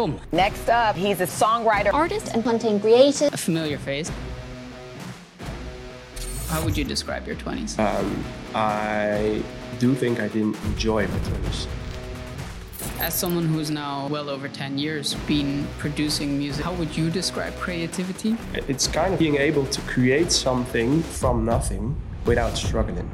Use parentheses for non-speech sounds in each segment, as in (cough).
Tom, Next up, he's a songwriter. artist and content creator. a familiar face. How would you describe your 20s? Um, I do think I didn't enjoy my 20s. As someone who's now well over 10 years been producing music, how would you describe creativity? It's kind of being able to create something from nothing without struggling.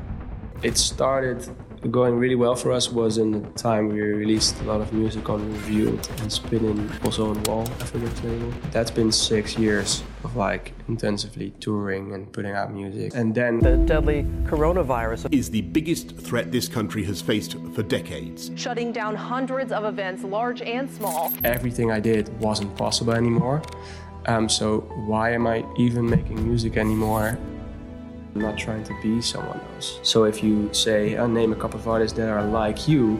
It started going really well for us was in the time we released a lot of music on Revealed and Spinning, also on Wall, Afrojack's label. That's been six years of like intensively touring and putting out music. And then The deadly coronavirus is the biggest threat this country has faced for decades. shutting down hundreds of events, large and small. everything I did wasn't possible anymore. Um, so why am I even making music anymore? I'm not trying to be someone else. So if you say, uh, name a couple of artists that are like you,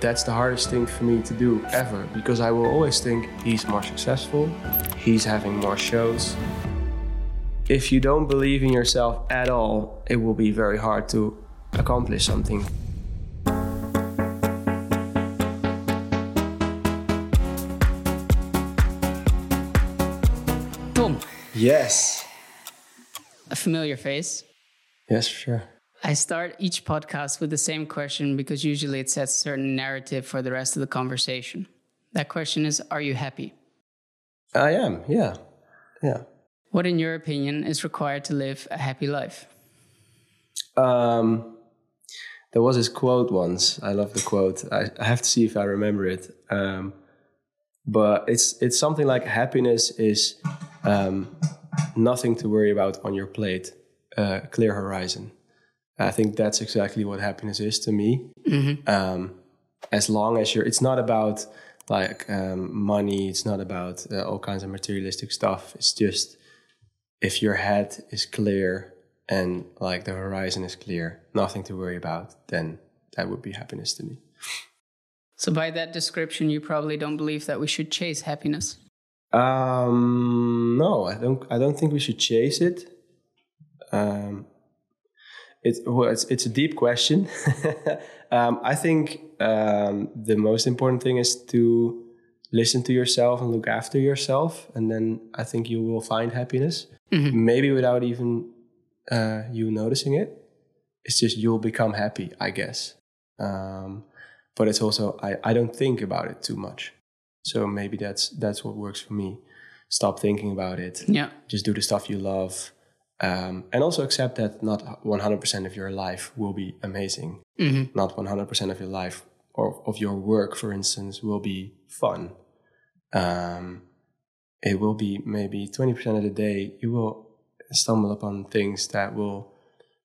that's the hardest thing for me to do ever because I will always think he's more successful, he's having more shows. If you don't believe in yourself at all, it will be very hard to accomplish something. Tom, Yes. a familiar face. Yes, sure. I start each podcast with the same question because usually it sets a certain narrative for the rest of the conversation. That question is Are you happy? I am, yeah. Yeah. What, in your opinion, is required to live a happy life? Um, there was this quote once. I love the quote. I, I have to see if I remember it. Um, but it's it's something like happiness is um, nothing to worry about on your plate, uh, clear horizon. I think that's exactly what happiness is to me. Um, as long as you're, it's not about like um, money. It's not about uh, all kinds of materialistic stuff. It's just if your head is clear and like the horizon is clear, nothing to worry about, then that would be happiness to me. So, by that description, you probably don't believe that we should chase happiness. Um, no, I don't. I don't think we should chase it. Um, it's well, it's it's a deep question. (laughs) um, I think um, the most important thing is to listen to yourself and look after yourself, and then I think you will find happiness. Maybe without even uh, you noticing it. It's just you'll become happy, I guess. Um, but it's also I, I don't think about it too much. So maybe that's that's what works for me. Stop thinking about it. Yeah. Just do the stuff you love, um, and also accept that not 100% of your life will be amazing. Not 100% of your life or of your work, for instance, will be fun. Um, it will be maybe 20% of the day you will stumble upon things that will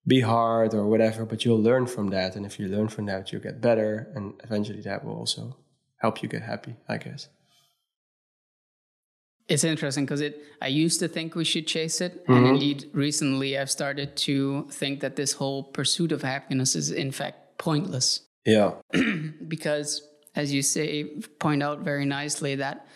be hard or whatever, but you'll learn from that. And if you learn from that, you'll get better, and eventually that will also help you get happy, I guess. It's interesting because it. I used to think we should chase it, and mm-hmm. indeed, recently I've started to think that this whole pursuit of happiness is in fact pointless. Yeah. (clears throat) Because, as you say, point out very nicely that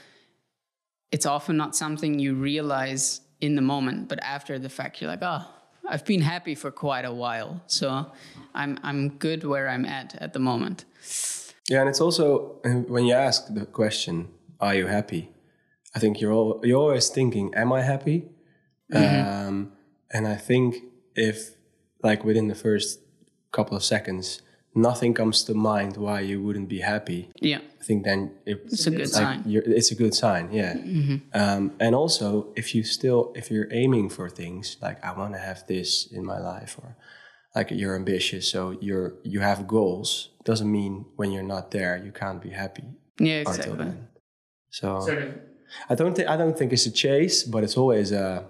it's often not something you realize in the moment, but after the fact, you're like, oh, I've been happy for quite a while, so I'm I'm good where I'm at at the moment. Yeah, and it's also when you ask the question, "Are you happy?" I think you're all, you're always thinking, "Am I happy?" Um, and I think if, like, within the first couple of seconds, nothing comes to mind why you wouldn't be happy, Yeah, I think then it, It's a good like, sign. You're, it's a good sign, yeah. Um, and also, if you still, if you're aiming for things like I want to have this in my life, or like you're ambitious, so you're you have goals. Doesn't mean when you're not there you can't be happy yeah, until exactly. then. So Sort of I don't think I don't think it's a chase, but it's always a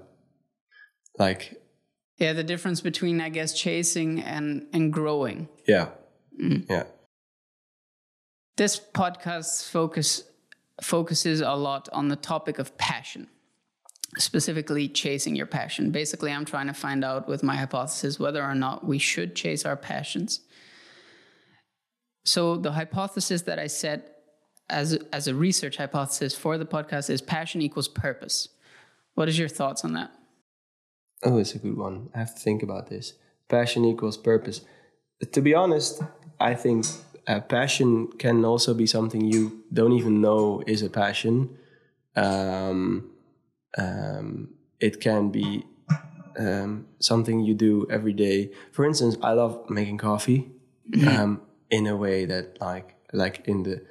like Yeah, the difference between I guess chasing and and growing. yeah, mm. yeah. This podcast focus focuses a lot on the topic of passion, specifically chasing your passion. Basically, I'm trying to find out with my hypothesis whether or not we should chase our passions. So the hypothesis that I set as as a research hypothesis for the podcast is passion equals purpose. What is your thoughts on that? Oh, it's a good one. I have to think about this. Passion equals purpose. To be honest, I think uh, passion can also be something you don't even know is a passion. Um, um, it can be um, something you do every day. For instance, I love making coffee um, in a way that like like in the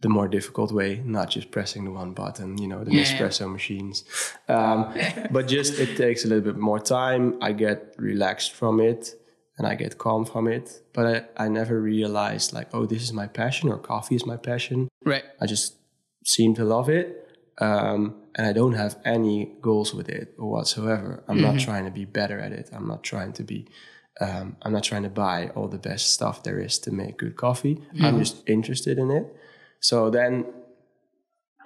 the more difficult way, not just pressing the one button, you know, the Yeah. Nespresso machines. Um, but just it takes a little bit more time. I get relaxed from it and I get calm from it. But I, I never realized like, oh, this is my passion or coffee is my passion. Right. I just seem to love it. Um, and I don't have any goals with it or whatsoever. I'm not trying to be better at it. I'm not trying to be, um, I'm not trying to buy all the best stuff there is to make good coffee. I'm just interested in it. So then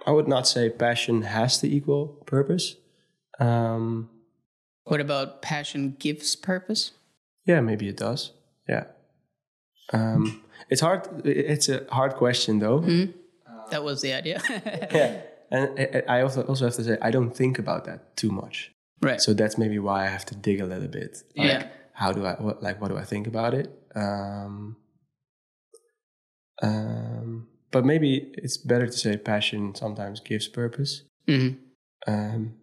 I would not say passion has to equal purpose. Um, What about passion gives purpose? yeah, maybe it does. Yeah. Um, it's hard. It's a hard question though. That was the idea. (laughs) Yeah. And I- I also also have to say I don't think about that too much. right. So that's maybe why I have to dig a little bit. Like, Yeah. How do I what, like? What do I think about it? Um, um, but maybe it's better to say passion sometimes gives purpose. Mhm. Um,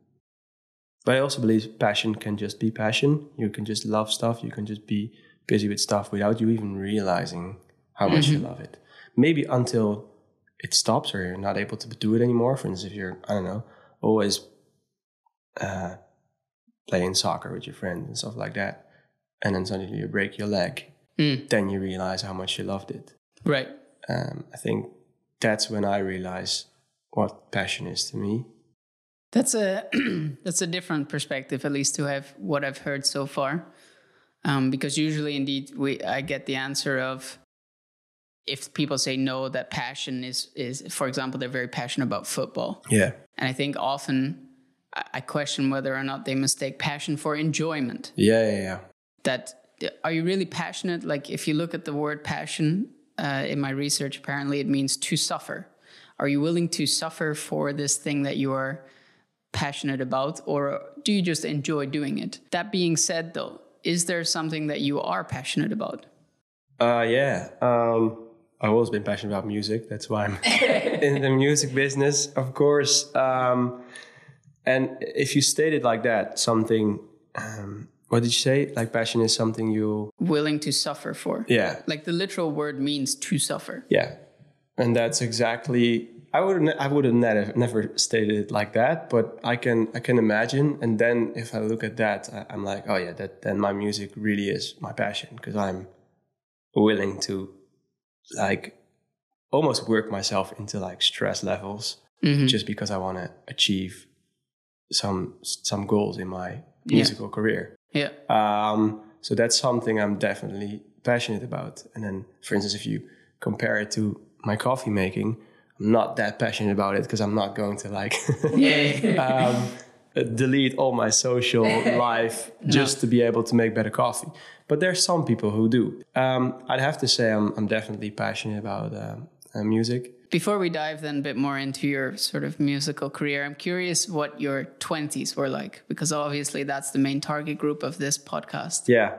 but I also believe passion can just be passion. You can just love stuff. You can just be busy with stuff without you even realizing how much you love it. Maybe until it stops or you're not able to do it anymore. For instance, if you're, I don't know, always uh, playing soccer with your friends and stuff like that, and then suddenly you break your leg, then you realize how much you loved it. Right. Um, I think that's when I realize what passion is to me. That's a (clears throat) that's a different perspective, at least to have what I've heard so far. Um, because usually, indeed, we I get the answer of if people say no, that passion is is for example, they're very passionate about football, Yeah. and I think often I, I question whether or not they mistake passion for enjoyment. Yeah, yeah, yeah. That are you really passionate? Like if you look at the word passion uh, in my research, apparently it means to suffer. Are you willing to suffer for this thing that you are passionate about, or do you just enjoy doing it? That being said, though, is there something that you are passionate about? Uh, yeah. Um, I've always been passionate about music. That's why I'm (laughs) in the music business, of course. Um, and if you state it like that, something, um, what did you say? Like passion is something you, Willing to suffer for? yeah, Like the literal word means to suffer. yeah. And that's exactly. I would I would have never never stated it like that, but I can I can imagine. And then if I look at that, I, I'm like, oh yeah, that then my music really is my passion because I'm willing to like almost work myself into like stress levels mm-hmm. just because I want to achieve some some goals in my musical career. Yeah. Um, so that's something I'm definitely passionate about. And then, for instance, if you compare it to my coffee making, I'm not that passionate about it because I'm not going to like (laughs) um, delete all my social (laughs) life just to be able to make better coffee. But there's some people who do. Um, I'd have to say I'm, I'm definitely passionate about um, uh, music. Before we dive then a bit more into your sort of musical career, I'm curious what your 20s were like, because obviously that's the main target group of this podcast. Yeah.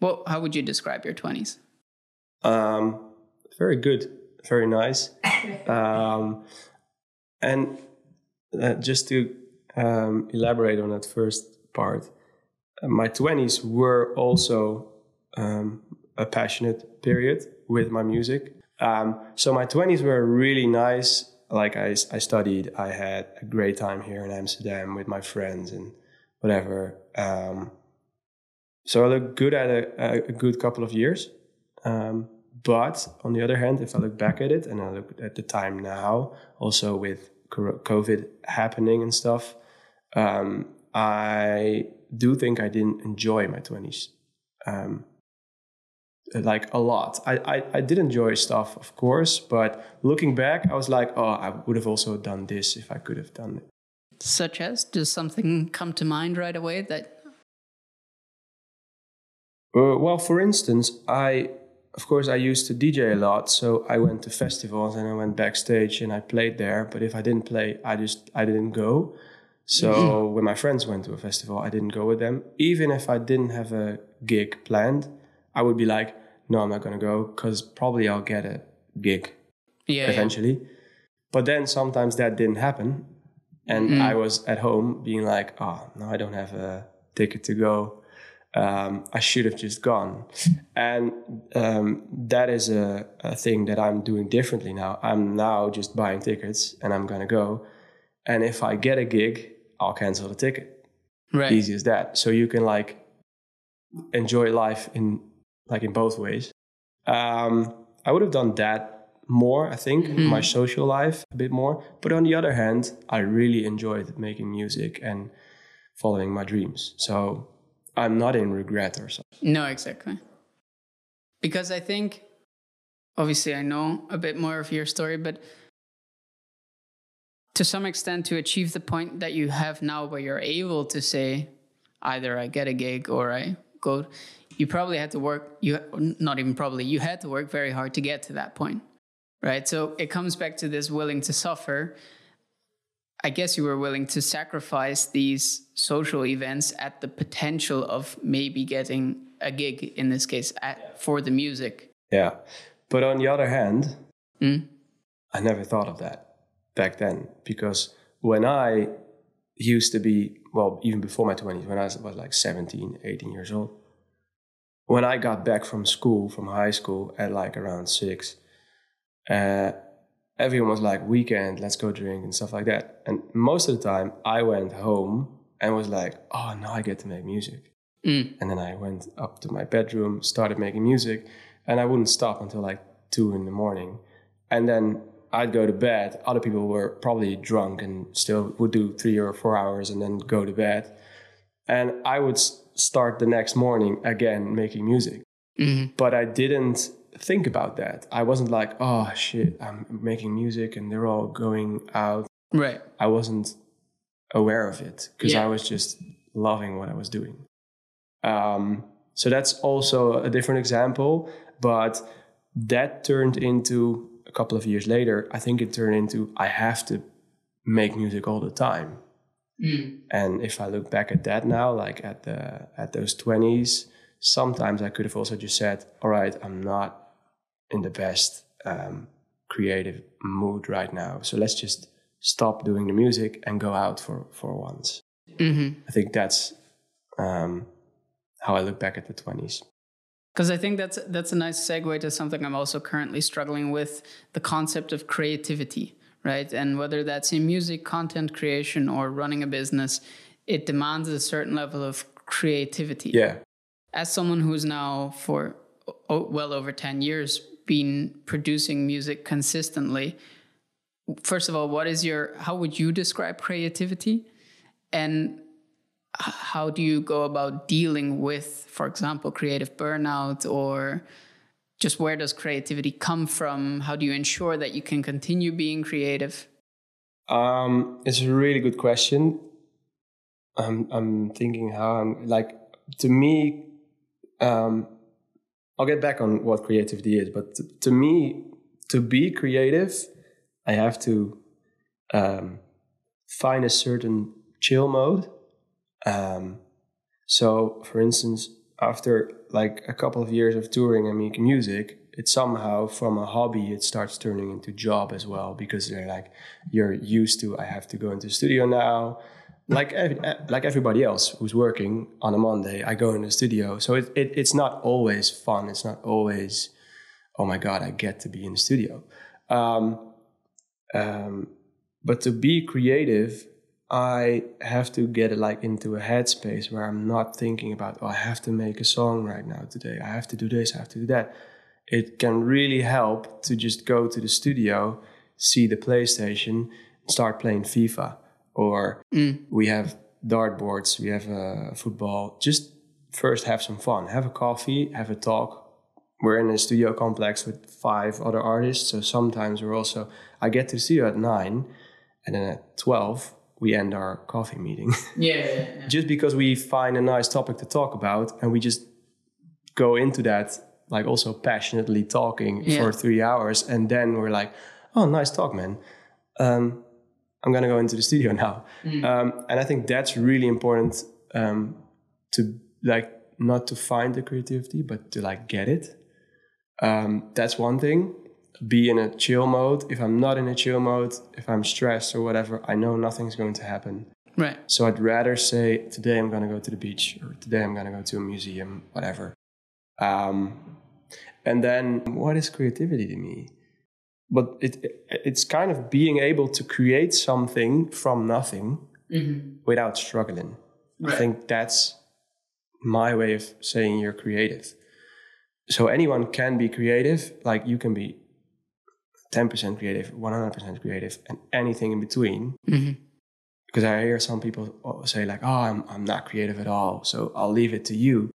Well, how would you describe your 20s? Um, very good, very nice. (laughs) um, and uh, just to um, elaborate on that first part, my 20s were also um, a passionate period with my music. Um, so my 20s were really nice. Like I, I studied, I had a great time here in Amsterdam with my friends and whatever. Um, so I look good at a, a good couple of years. Um, but on the other hand, if I look back at it and I look at the time now, also with COVID happening and stuff, um, I do think I didn't enjoy my 20s. Um, like a lot. I, I, I did enjoy stuff, of course, but looking back, I was like, oh, I would have also done this if I could have done it. Such as, does something come to mind right away that, Uh, well, for instance, I, of course, I used to DJ a lot, so I went to festivals and I went backstage and I played there. But if I didn't play, I just I didn't go. So when my friends went to a festival, I didn't go with them. Even if I didn't have a gig planned, I would be like, no, I'm not going to go because probably I'll get a gig Yeah. eventually. But then sometimes that didn't happen. And I was at home being like, oh, no, I don't have a ticket to go. Um, I should have just gone. (laughs) And um, that is a, a thing that I'm doing differently now. I'm now just buying tickets and I'm going to go. And if I get a gig, I'll cancel the ticket. Right. Easy as that. So you can like enjoy life in like in both ways. Um, I would have done that more, I think, in my social life a bit more. But on the other hand, I really enjoyed making music and following my dreams. So I'm not in regret or something. No, exactly. Because I think, obviously, I know a bit more of your story, but to some extent, to achieve the point that you have now where you're able to say, either I get a gig or I go, you probably had to work, you not even probably, you had to work very hard to get to that point, right? So it comes back to this willing to suffer. I guess you were willing to sacrifice these social events at the potential of maybe getting a gig in this case at, for the music. Yeah. But on the other hand, Mm. I never thought of that back then because when I used to be, well, even before my 20s, when I was, was like 17, 18 years old, when I got back from school, from high school at like around six, uh, everyone was like, weekend, let's go drink and stuff like that. And most of the time, I went home and was like, oh, now I get to make music. Mm. And then I went up to my bedroom, started making music, and I wouldn't stop until like two in the morning. And then I'd go to bed. Other people were probably drunk and still would do three or four hours and then go to bed. And I would start the next morning again making music. But I didn't think about that. I wasn't like, oh shit, I'm making music and they're all going out. Right. I wasn't aware of it because Yeah. I was just loving what I was doing. Um, so that's also a different example, but that turned into a couple of years later. I think it turned into I have to make music all the time. And if I look back at that now, like at the at those twenties, sometimes I could have also just said, "All right, I'm not in the best um, creative mood right now, so let's just stop doing the music and go out for for once." I think that's um, how I look back at the twenties. Because I think that's that's a nice segue to something I'm also currently struggling with the concept of creativity, right? And whether that's in music, content creation, or running a business, it demands a certain level of creativity. Yeah, As someone who's now for well over 10 years been producing music consistently, first of all, what is your, how would you describe creativity? And how do you go about dealing with, for example, creative burnout or just where does creativity come from? How do you ensure that you can continue being creative? Um, it's a really good question. I'm I'm thinking how I'm like to me. Um, I'll get back on what creativity is, but to, to me, to be creative, I have to um, find a certain chill mode. Um, so, for instance, after like a couple of years of touring and making music, it somehow from a hobby it starts turning into job as well because they're like you're used to I have to go into the studio now. Like like everybody else who's working on a Monday, I go in the studio. So it, it it's not always fun. It's not always oh my god, I get to be in the studio. Um, um, but to be creative, I have to get like into a headspace where I'm not thinking about, oh, I have to make a song right now today. I have to do this, I have to do that. It can really help to just go to the studio, see the PlayStation, start playing FIFA. Or we have dartboards, we have uh, football. Just first have some fun, have a coffee, have a talk, we're in a studio complex with five other artists. So sometimes we're also, I get to the studio at nine and then at 12, we end our coffee meeting. (laughs) Yeah. just because we find a nice topic to talk about and we just go into that, like also passionately talking Yeah. for three hours. And then we're like, oh, nice talk, man. Um, I'm going to go into the (laughs) studio now. Um, and I think that's really important um, to like, not to find the creativity, but to like get it Um, that's one thing. Be in a chill mode. If I'm not in a chill mode, if I'm stressed or whatever, I know nothing's going to happen. Right. So I'd rather say today I'm going to go to the beach or today I'm going to go to a museum, whatever. Um, and then what is creativity to me? But it, it it's kind of being able to create something from nothing without struggling. I think that's my way of saying you're creative. So anyone can be creative, like you can be 10% creative, 100% creative, and anything in between. Because I hear some people say, like, oh, I'm, I'm not creative at all, so I'll leave it to you.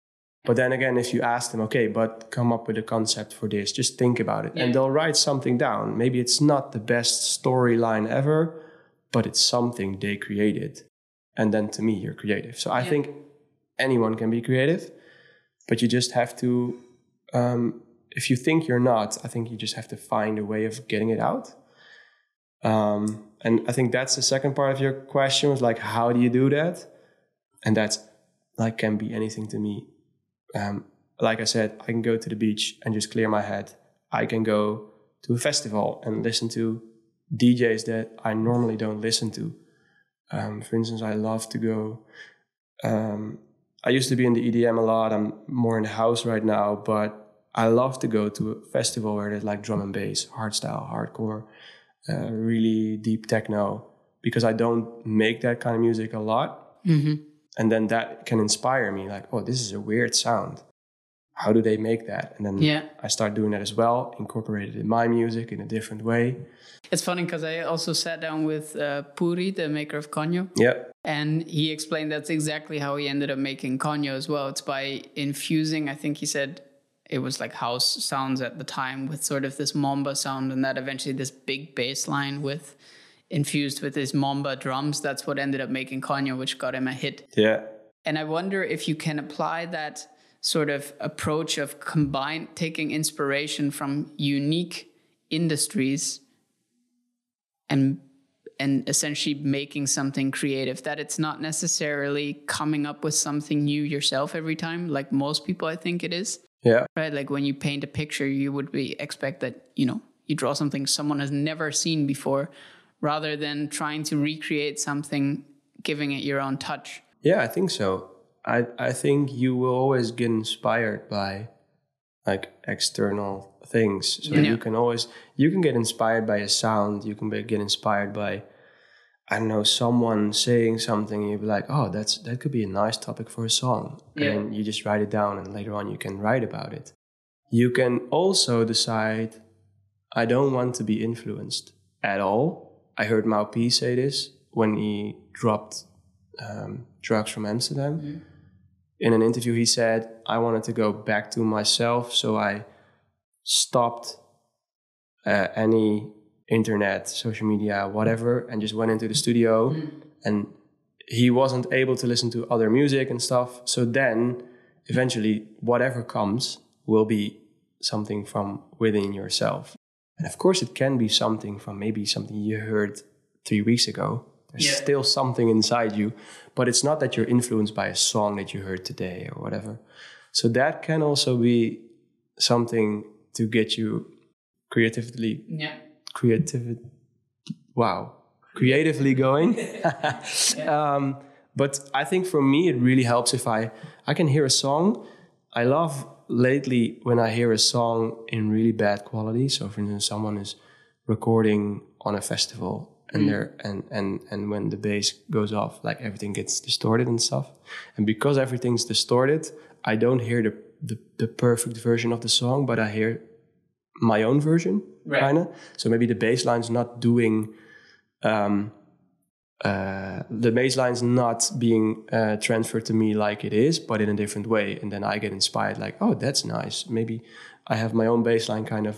But then again, if you ask them, okay, but come up with a concept for this, just think about it. And they'll write something down. Maybe it's not the best storyline ever, but it's something they created. And then to me, you're creative. So I think anyone can be creative, but you just have to, um, if you think you're not, I think you just have to find a way of getting it out. Um, and I think that's the second part of your question was like, how do you do that? And that's like, can be anything to me. Um, like I said, I can go to the beach and just clear my head. I can go to a festival and listen to DJs that I normally don't listen to. Um, for instance, I love to go. Um, I used to be in the EDM a lot. I'm more in the house right now, but I love to go to a festival where there's like drum and bass, hardstyle, hardcore, uh, really deep techno, because I don't make that kind of music a lot. And then that can inspire me, like, oh, this is a weird sound. How do they make that? And then Yeah. I start doing that as well, incorporate it in my music in a different way. It's funny because I also sat down with uh, Puri, the maker of Coño, Yeah, and he explained that's exactly how he ended up making Coño as well. It's by infusing, I think he said it was like house sounds at the time with sort of this mamba sound, and that eventually this big bass line with infused with his mamba drums. That's what ended up making Coño which got him a hit. yeah, And I wonder if you can apply that sort of approach of combine taking inspiration from unique industries and and essentially making something creative that it's not necessarily coming up with something new yourself every time like most people I think it is yeah. right like when you paint a picture you would be expect that you know you draw something someone has never seen before rather than trying to recreate something giving it your own touch Yeah, I think so. I I think you will always get inspired by like external things. So Yeah. you can always you can get inspired by a sound. You can be, get inspired by I don't know someone saying something. you'd be like, oh, that's that could be a nice topic for a song. Yeah. And you just write it down, and later on you can write about it. You can also decide, I don't want to be influenced at all. I heard Mau P say this when he dropped um, drugs from Amsterdam. In an interview, he said, I wanted to go back to myself, so I stopped uh, any internet, social media, whatever, and just went into the studio. Hmm. And he wasn't able to listen to other music and stuff. So then, eventually, whatever comes will be something from within yourself. And of course, it can be something from maybe something you heard three weeks ago. There's Yeah. still something inside you, but it's not that you're influenced by a song that you heard today or whatever. So that can also be something to get you creatively, yeah creativity, wow, creatively going. (laughs) um, but I think for me, it really helps if I I can hear a song. I love lately when I hear a song in really bad quality. So, for instance, someone is recording on a festival and there and and and when the bass goes off, like everything gets distorted and stuff. And because everything's distorted, I don't hear the the, the perfect version of the song, but I hear my own version, Right. kind of. So maybe the bass line's not doing um, uh, the bass line's not being uh, transferred to me like it is, but in a different way. And then I get inspired, like, oh, that's nice. Maybe I have my own bass line kind of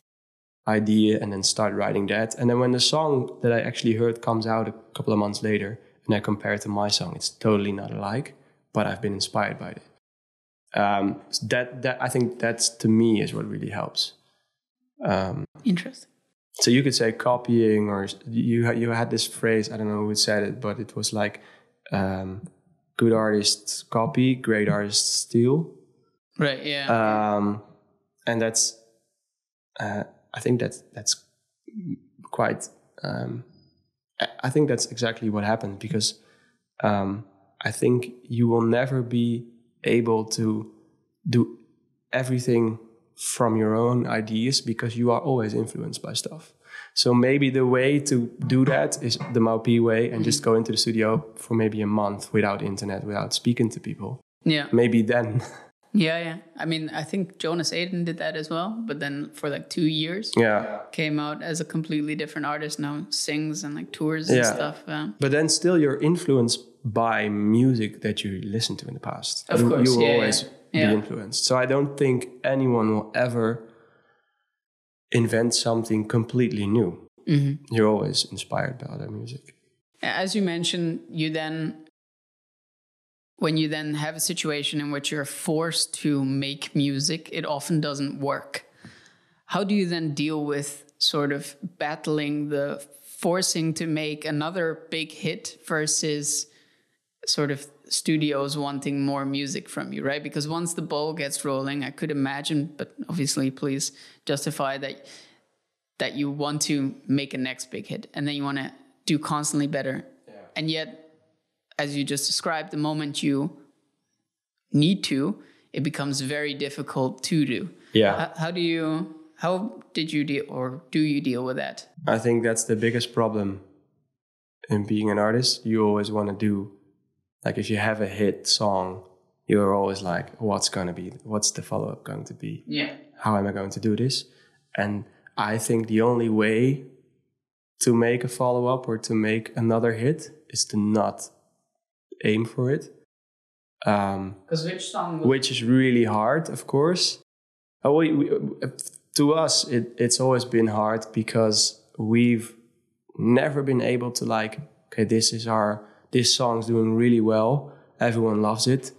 idea and then start writing that. And then when the song that I actually heard comes out a couple of months later and I compare it to my song, it's totally not alike, but I've been inspired by it. Um, so that, that I think that's to me is what really helps. Um, interesting so you could say copying, or you you had this phrase. I don't know who said it, but it was like, um, "Good artists copy, great artists steal." right yeah Um, and that's uh, I think that's that's quite. Um, I- I think that's exactly what happened because um, I think you will never be able to do everything from your own ideas because you are always influenced by stuff. So maybe the way to do that is the Mau P way and just go into the studio for maybe a month without internet, without speaking to people. Yeah. Maybe then, (laughs) Yeah, yeah. I mean, I think Jonas Aden did that as well, but then for like two years, yeah. came out as a completely different artist now, sings and like tours and Yeah. stuff. Yeah. But then still you're influenced by music that you listened to in the past. Of course, you will yeah, always yeah. Be influenced. So I don't think anyone will ever invent something completely new. Mm-hmm. You're always inspired by other music. As you mentioned, you then, when you then have a situation in which you're forced to make music, it often doesn't work. How do you then deal with sort of battling the forcing to make another big hit versus sort of studios wanting more music from you, right? Because once the ball gets rolling, I could imagine, but obviously, please justify that that you want to make a next big hit and then you want to do constantly better. And yet, as you just described, the moment you need to, it becomes very difficult to do. Yeah. How, how do you? How did you deal, or do you deal with that? I think that's the biggest problem in being an artist. You always want to do, like, if you have a hit song, you're always like, what's going to be, what's the follow up going to be? Yeah. How am I going to do this? And I think the only way to make a follow up or to make another hit is to not aim for it. Um, Because which song? which is really hard, of course. Uh, we, we, to us, it, it's always been hard because we've never been able to like, okay, this is our, this song's doing really well. Everyone loves it.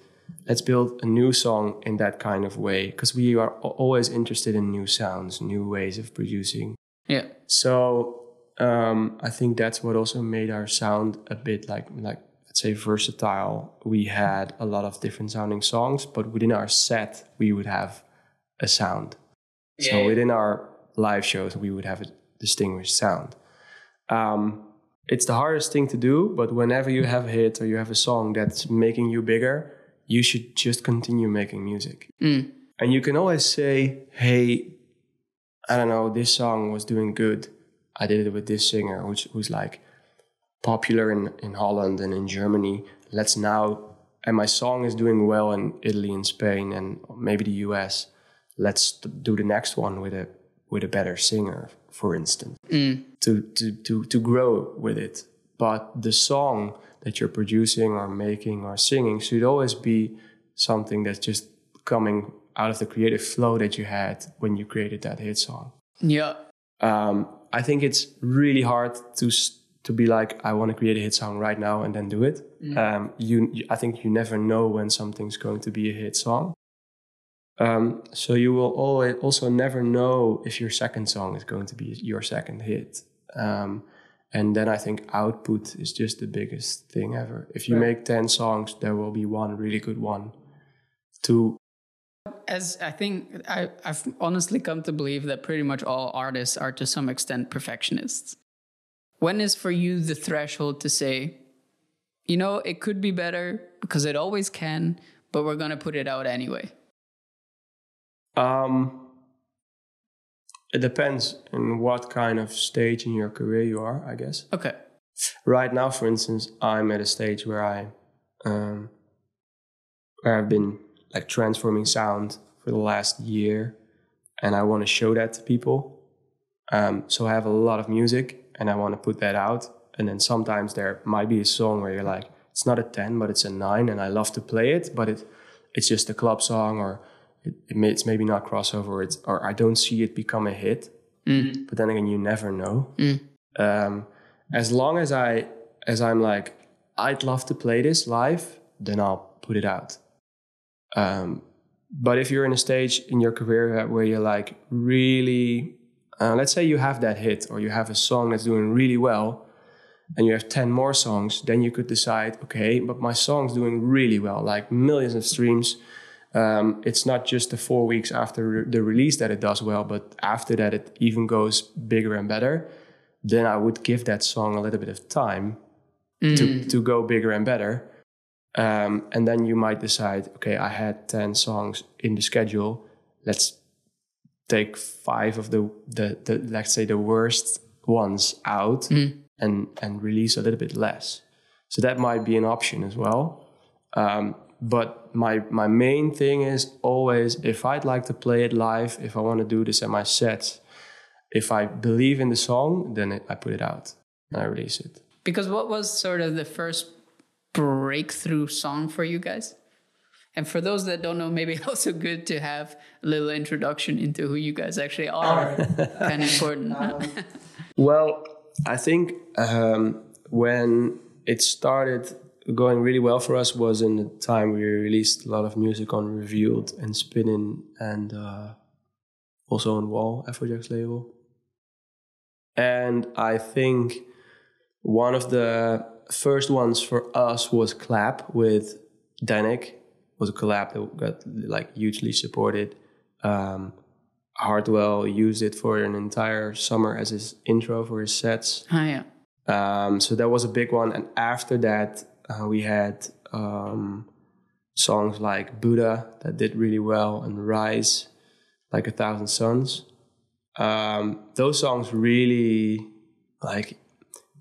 Let's build a new song in that kind of way because we are always interested in new sounds, new ways of producing. yeah. So um, I think that's what also made our sound a bit like like let's say versatile. We had a lot of different sounding songs, but within our set we would have a sound. Yeah, so within our live shows we would have a distinguished sound. Um, it's the hardest thing to do, but whenever you have a hit or you have a song that's making you bigger, you should just continue making music. Mm. And you can always say, hey, I don't know, this song was doing good. I did it with this singer who's, who's like popular in, in Holland and in Germany. Let's now, and my song is doing well in Italy and Spain and maybe the US. Let's do the next one with a with a better singer, for instance, to, to, to, to grow with it. But the song that you're producing or making or singing should always be something that's just coming out of the creative flow that you had when you created that hit song. Yeah. Um, I think it's really hard to to be like, I want to create a hit song right now and then do it. Um, you, you- I think you never know when something's going to be a hit song. Um, so you will always also never know if your second song is going to be your second hit. Um, and then I think output is just the biggest thing ever. If you make 10 songs, there will be one really good one. Two As I think I, I've honestly come to believe that pretty much all artists are to some extent perfectionists. When is for you the threshold to say, you know, it could be better because it always can, but we're going to put it out anyway? Um, it depends on what kind of stage in your career you are, I guess. Okay. Right now, for instance, I'm at a stage where I, um, where I've been like transforming sound for the last year, and I want to show that to people. Um, so I have a lot of music, and I want to put that out. And then sometimes there might be a song where you're like, it's not a ten, but it's a nine, and I love to play it, but it, it's just a club song, or it, it may, it's maybe not crossover, or it's, or I don't see it become a hit. But then again, you never know um, as long as I as I'm like I'd love to play this live, then I'll put it out. Um, but if you're in a stage in your career where you're like really, uh, let's say you have that hit or you have a song that's doing really well, and you have ten more songs, then you could decide, okay, but my song's doing really well, like millions of streams. Um, it's not just the four weeks after the release that it does well, but after that it even goes bigger and better. Then I would give that song a little bit of time to to go bigger and better. Um, and then you might decide, okay, I had ten songs in the schedule. Let's take five of the the, the let's say the worst ones out and and release a little bit less. So that might be an option as well. Um, but my my main thing is always if I'd like to play it live, if I want to do this at my sets, if I believe in the song, then it, I put it out and I release it. Because what was sort of the first breakthrough song for you guys? And for those that don't know, maybe (laughs) also good to have a little introduction into who you guys actually are. (laughs) kind of important. (laughs) Well, I think um, when it started going really well for us was in the time we released a lot of music on Revealed and Spinning and uh, also on Wall, Afrojack's label. And I think one of the first ones for us was Clap with Dannic. was a collab that got like hugely supported. Um, Hardwell used it for an entire summer as his intro for his sets. oh, yeah. Um, so that was a big one. And after that, uh, we had um, songs like Buddha that did really well and Rise, like A Thousand Suns. Um, those songs really, like,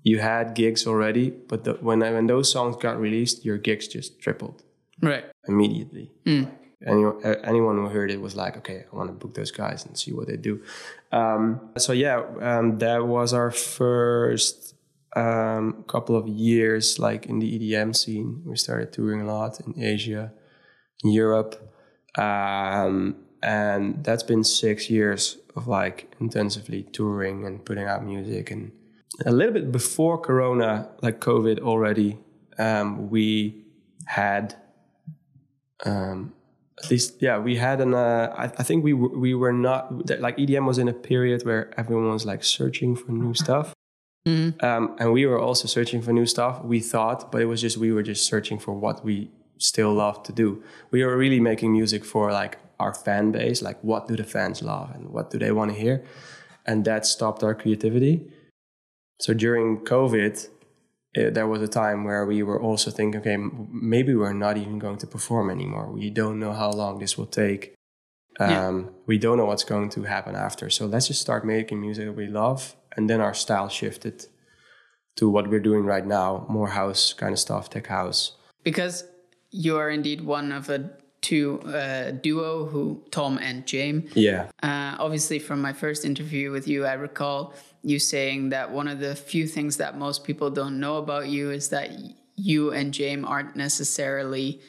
you had gigs already, but the, when, when those songs got released, your gigs just tripled Right. immediately. Anyone, uh, anyone who heard it was like, okay, I want to book those guys and see what they do. Um, so yeah, um, that was our first um, couple of years, like in the EDM scene. We started touring a lot in Asia, in Europe, um, and that's been six years of like intensively touring and putting out music. And a little bit before Corona, like COVID already, um, we had um, at least yeah we had an uh, I, I think we were, we were not like edm was in a period where everyone was like searching for new stuff um, and we were also searching for new stuff we thought but it was just we were just searching for what we still love to do we were really making music for like our fan base like what do the fans love and what do they want to hear and that stopped our creativity so during covid uh, there was a time where we were also thinking, okay, m- maybe we're not even going to perform anymore. We don't know how long this will take. Um, Yeah. We don't know what's going to happen after. So let's just start making music that we love. And then our style shifted to what we're doing right now more house kind of stuff, tech house. Because you are indeed one of a two uh, duo who Tom and James. Yeah. Uh, obviously, from my first interview with you, I recall you saying that one of the few things that most people don't know about you is that you and James aren't necessarily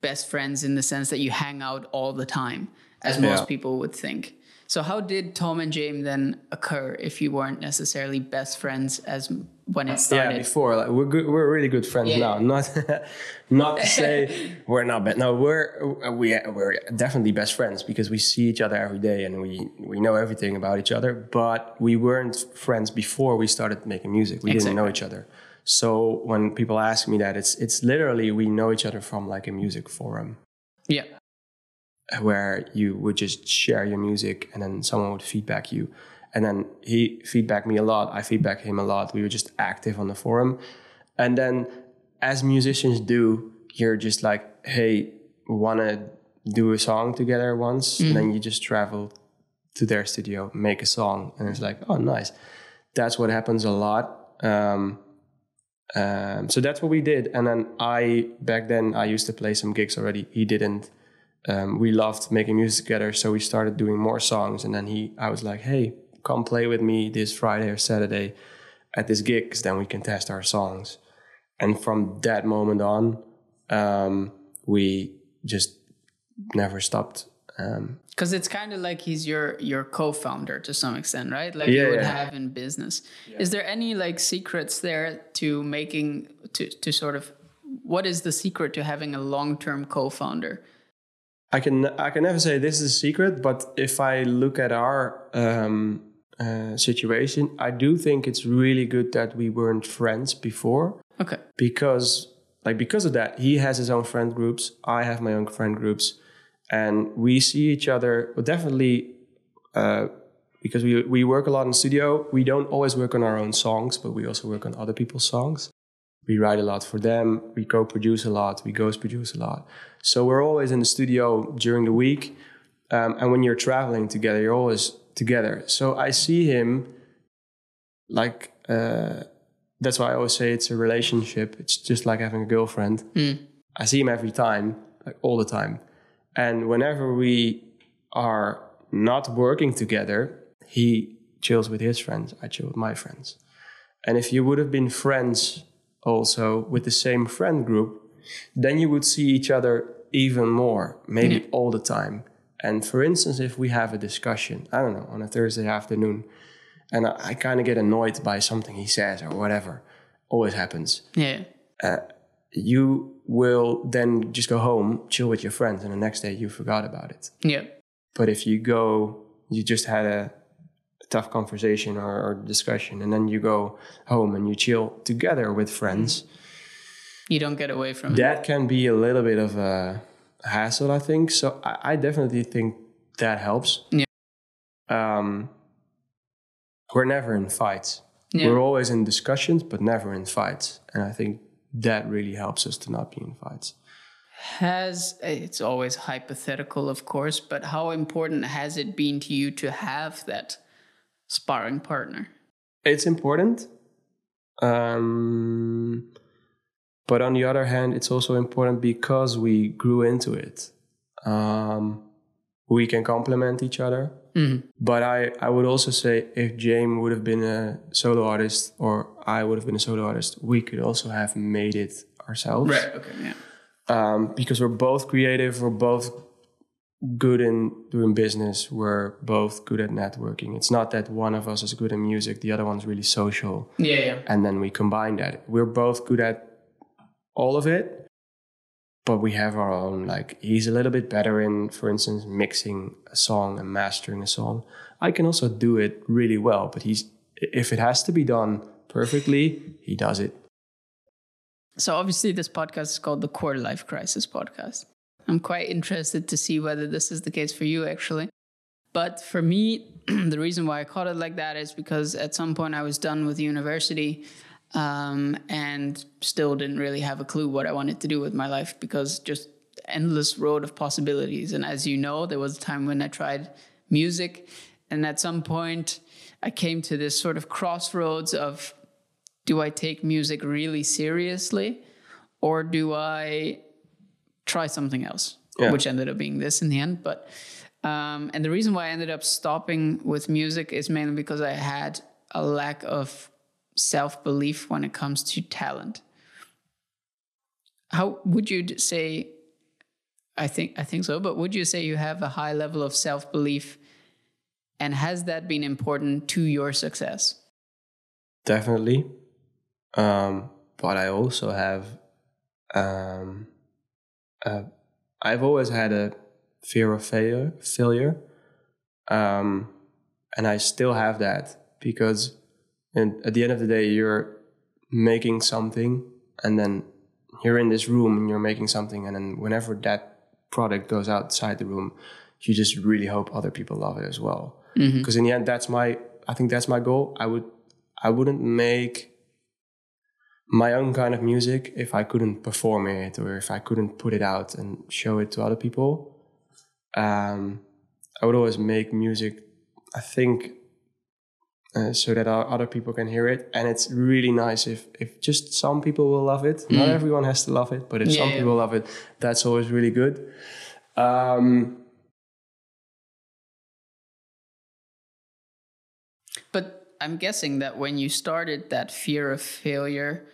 best friends in the sense that you hang out all the time, as most people would think. So, how did Tom and James then occur if you weren't necessarily best friends as when it started? Yeah, before like we're good, we're really good friends Yeah. now. Not (laughs) not to say (laughs) we're not bad. No, we're we we're definitely best friends because we see each other every day and we we know everything about each other. But we weren't friends before we started making music. We didn't know each other. So when people ask me that, it's it's literally we know each other from like a music forum yeah. Where you would just share your music and then someone would feedback you. And then he feedbacked me a lot. I feedback him a lot. We were just active on the forum. And then as musicians do, you're just like, hey, wanna do a song together once? And then you just travel to their studio, make a song. And it's like, oh, nice. That's what happens a lot. Um, um, so that's what we did. And then I, back then, I used to play some gigs already. He didn't um, we loved making music together so we started doing more songs and then he i was like hey come play with me this friday or saturday at this gig because then we can test our songs and from that moment on um, we just never stopped um, Because it's kind of like he's your your co-founder to some extent, right? Like Yeah, you would yeah. have in business. Is there any like secrets there to making to to sort of what is the secret to having a long-term co-founder? I can I can never say this is a secret, but if I look at our um, uh, situation, I do think it's really good that we weren't friends before. Okay. because like because of that he has his own friend groups i have my own friend groups and we see each other. Well, definitely. Uh, because we, we work a lot in studio, we don't always work on our own songs, but we also work on other people's songs we write a lot for them we co-produce a lot we ghost produce a lot. So we're always in the studio during the week um, and when you're traveling together you're always together. So i see him like uh, that's why i always say it's a relationship. It's just like having a girlfriend. Mm. i see him every time like all the time. And whenever we are not working together he chills with his friends i chill with my friends. And if you would have been friends also with the same friend group, then you would see each other even more, maybe all the time. And for instance, if we have a discussion, I don't know, on a Thursday afternoon, and I, I kind of get annoyed by something he says or whatever, always happens. Yeah. Uh, you will then just go home, chill with your friends, and the next day you forgot about it. Yeah. But if you go, you just had a tough conversation or, or discussion, and then you go home and you chill together with friends, You don't get away from it. that can be a little bit of a hassle, I think. So I, I definitely think that helps. Yeah. Um, we're never in fights. Yeah. We're always in discussions, but never in fights. And I think that really helps us to not be in fights. Has it's always hypothetical, of course, but how important has it been to you to have that sparring partner? It's important. Um, but on the other hand, it's also important because we grew into it. Um, we can complement each other. But I, I would also say if Jame would have been a solo artist or I would have been a solo artist, we could also have made it ourselves. Right. Okay. Yeah. Um, because we're both creative, we're both good in doing business, we're both good at networking. It's not that one of us is good in music, the other one's really social Yeah. Yeah. and then we combine that. We're both good at all of it, but we have our own. Like he's a little bit better in, for instance, mixing a song and mastering a song. I can also do it really well, but he's if it has to be done perfectly, he does it. So obviously, this podcast is called the Quarter Life Crisis Podcast. I'm quite interested to see whether this is the case for you, actually. But for me, (clears throat) the reason why I called it like that is because at some point I was done with university um, and still didn't really have a clue what I wanted to do with my life because just endless road of possibilities. And as you know, there was a time when I tried music, and at some point I came to this sort of crossroads of do I take music really seriously or do I try something else? Yeah. Which ended up being this in the end. But um, and the reason why I ended up stopping with music is mainly because I had a lack of self belief when it comes to talent. How would you say? I think I think so, but would you say you have a high level of self belief, and has that been important to your success? Definitely. Um, but I also have, um, uh, I've always had a fear of failure, failure. Um, and I still have that because in, at the end of the day, you're making something and then you're in this room and you're making something. And then whenever that product goes outside the room, you just really hope other people love it as well. Because in the end, that's my, I think that's my goal. I would, I wouldn't make my own kind of music if I couldn't perform it or if I couldn't put it out and show it to other people. Um, I would always make music, I think, uh, so that other people can hear it. And it's really nice if, if just some people will love it. Not everyone has to love it, but if some people love it, that's always really good. Um, But I'm guessing that when you started, that fear of failure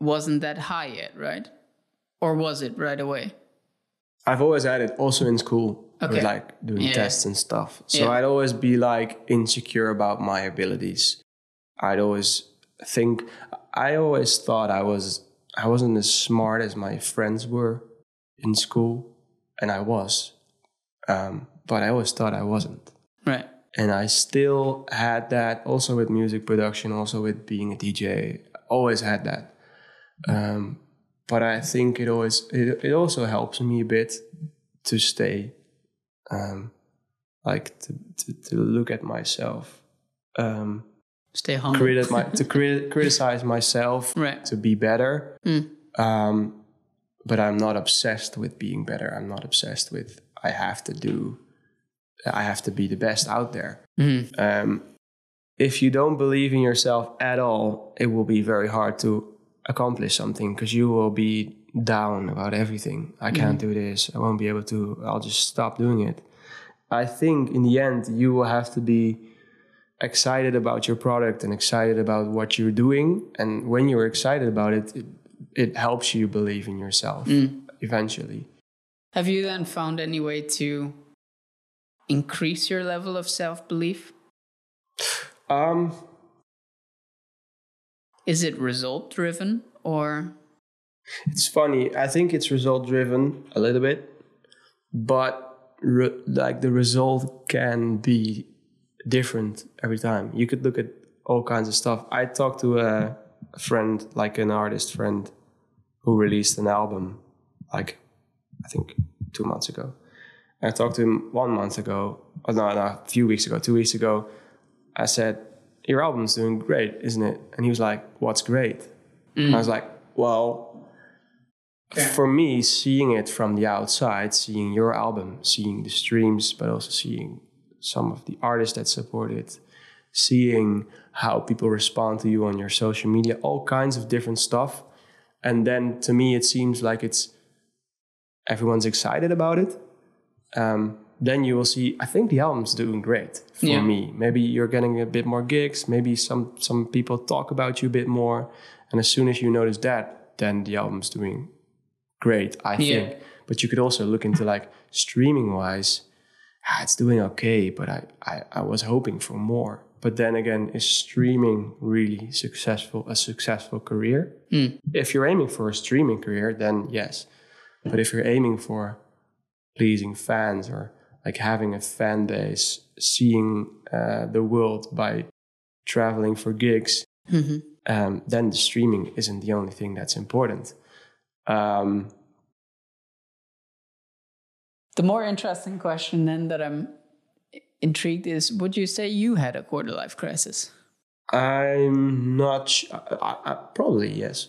wasn't that high yet, right? Or was it right away? I've always had it also in school Okay. like doing Yeah. tests and stuff. So Yeah. I'd always be like insecure about my abilities. I'd always think I always thought I was I wasn't as smart as my friends were in school, and I was, um, but I always thought I wasn't. Right. And I still had that also with music production, also with being a DJ. Always had that. Um, but I think it always it, it also helps me a bit to stay um, like to, to, to look at myself um, Stay humble. credit my to (laughs) crit, criticize myself Right. to be better um, but I'm not obsessed with being better I'm not obsessed with I have to do I have to be the best out there um, if you don't believe in yourself at all it will be very hard to accomplish something because you will be down about everything. I can't mm-hmm. do this. I won't be able to. I'll just stop doing it. I think in the end you will have to be excited about your product and excited about what you're doing. And when you're excited about it it, it helps you believe in yourself mm. eventually. Have you then found any way to increase your level of self belief? Um Is it result driven or? it's funny. I think it's result driven a little bit but re- like the result can be different every time. You could look at all kinds of stuff. I talked to a, a friend like an artist friend who released an album like i think two months ago. I talked to him one month ago oh, no no a few weeks ago two weeks ago i said your album's doing great isn't it and he was like what's great and i was like well for me, seeing it from the outside, seeing your album, seeing the streams, but also seeing some of the artists that support it, seeing how people respond to you on your social media, all kinds of different stuff. And then to me, it seems like it's everyone's excited about it. Um, then you will see. I think the album's doing great for Yeah. me. Maybe you're getting a bit more gigs. Maybe some some people talk about you a bit more. And as soon as you notice that, then the album's doing great, I Yeah. think. But you could also look into like streaming wise, ah, it's doing okay, but I, I, I was hoping for more. But then again, is streaming really successful, a successful career? If you're aiming for a streaming career, then yes. But if you're aiming for pleasing fans or like having a fan base, seeing uh, the world by traveling for gigs, um, then the streaming isn't the only thing that's important. Um, the more interesting question then that I'm intrigued is would you say you had a quarter life crisis? I'm not. Sh- I, I, probably yes.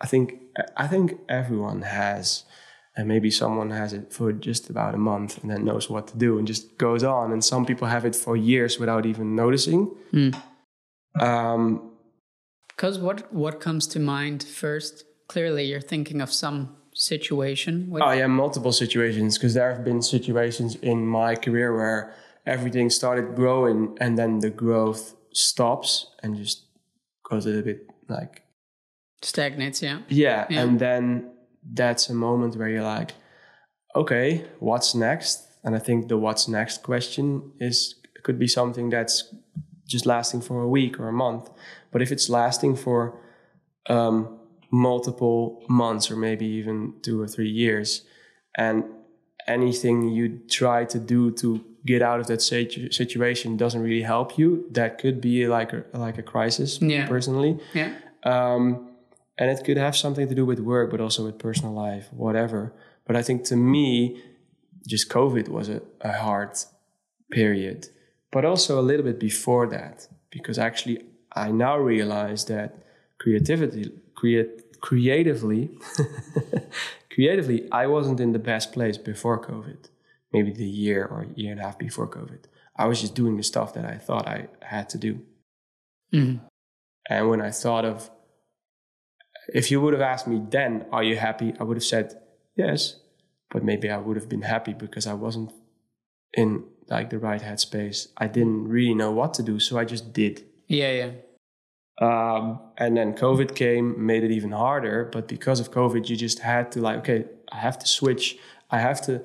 I think I think everyone has, and maybe someone has it for just about a month and then knows what to do and just goes on. And some people have it for years without even noticing. Um, Because what what comes to mind first? Clearly, you're thinking of some situation. With, Oh yeah, multiple situations because there have been situations in my career where everything started growing and then the growth stops and just goes a little bit like stagnates. Yeah. yeah, Yeah. and then that's a moment where you're like, okay, what's next? And I think the what's next question is could be something that's just lasting for a week or a month, but if it's lasting for um, multiple months or maybe even two or three years, and anything you try to do to get out of that situ- situation doesn't really help you, that could be like a, like a crisis. Yeah. Personally, Yeah. um, and it could have something to do with work, but also with personal life, whatever. But I think to me, just COVID was a, a hard period, but also a little bit before that, because actually I now realize that creativity, create, creatively, (laughs) creatively, I wasn't in the best place before COVID. Maybe the year or year and a half before COVID. I was just doing the stuff that I thought I had to do. Mm-hmm. And when I thought of, if you would have asked me then, are you happy? I would have said yes, but maybe I would have been happy because I wasn't in like the right headspace. I didn't really know what to do, so I just did. Yeah. Yeah. Um, and then COVID came, made it even harder. But because of COVID, you just had to like, okay, I have to switch. I have to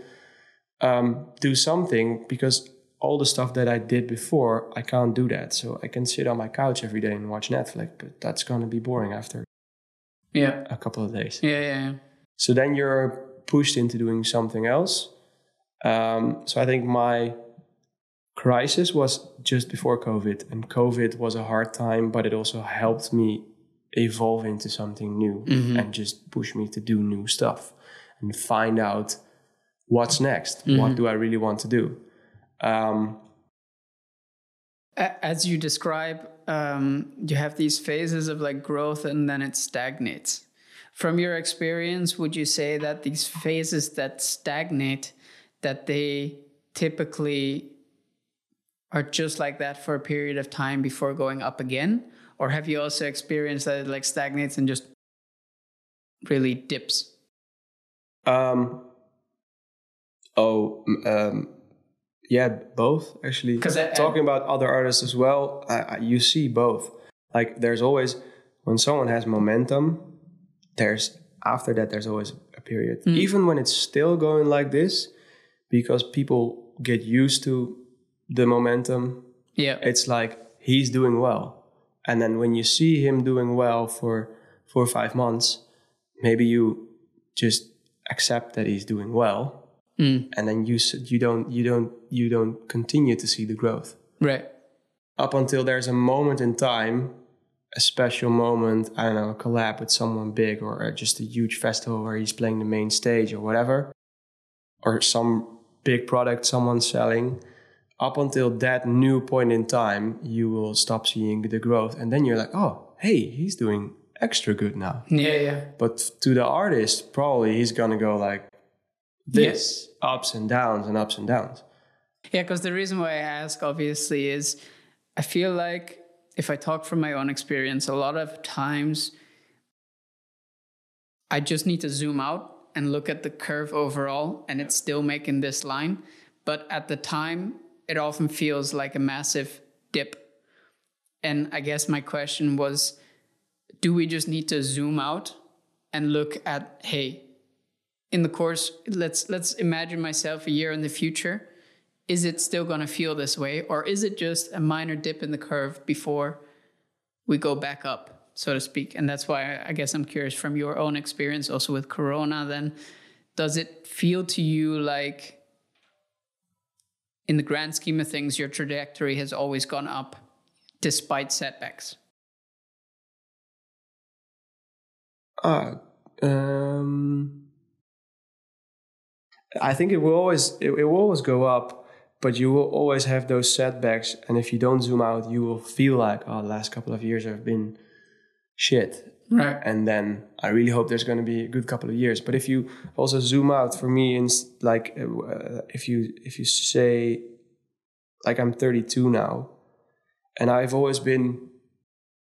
um, do something because all the stuff that I did before, I can't do that. So I can sit on my couch every day and watch Netflix, but that's going to be boring after Yeah. a couple of days. Yeah. Yeah. yeah. So then you're pushed into doing something else. Um, so I think my crisis was just before COVID, and COVID was a hard time, but it also helped me evolve into something new and just push me to do new stuff and find out what's next. What do I really want to do? Um, As you describe, um, you have these phases of like growth and then it stagnates. From your experience, would you say that these phases that stagnate, that they typically are just like that for a period of time before going up again? Or have you also experienced that it like stagnates and just really dips? Um. Oh, um, yeah, both actually. 'Cause I- talking about other artists as well, I, I, you see both. Like, there's always when someone has momentum, there's after that there's always a period, mm. even when it's still going like this, because people get used to the momentum. Yeah. It's like he's doing well, and then when you see him doing well for four or five months, maybe you just accept that he's doing well Mm. and then you you don't you don't you don't continue to see the growth right. up until there's a moment in time a special moment i don't know a collab with someone big or just a huge festival where he's playing the main stage or whatever or some big product someone's selling up until that new point in time you will stop seeing the growth and then you're like oh hey he's doing extra good now Yeah, yeah. but to the artist, probably he's gonna go like this, ups and downs and ups and downs. Yeah, because the reason why I ask, obviously, is I feel like if I talk from my own experience, a lot of times I just need to zoom out and look at the curve overall, and it's still making this line. But at the time, it often feels like a massive dip. And I guess my question was do we just need to zoom out and look at, hey, in the course, let's let's imagine myself a year in the future. Is it still going to feel this way or is it just a minor dip in the curve before we go back up so to speak? And that's why i guess i'm curious from your own experience also with corona then does it feel to you like in the grand scheme of things your trajectory has always gone up despite setbacks? Uh, um, I think it will always it, it will always go up, but you will always have those setbacks. And if you don't zoom out, you will feel like, oh, the last couple of years have been shit. right and then I really hope there's going to be a good couple of years. But if you also zoom out, for me, in like uh, if you if you say like I'm 32 now, and I've always been,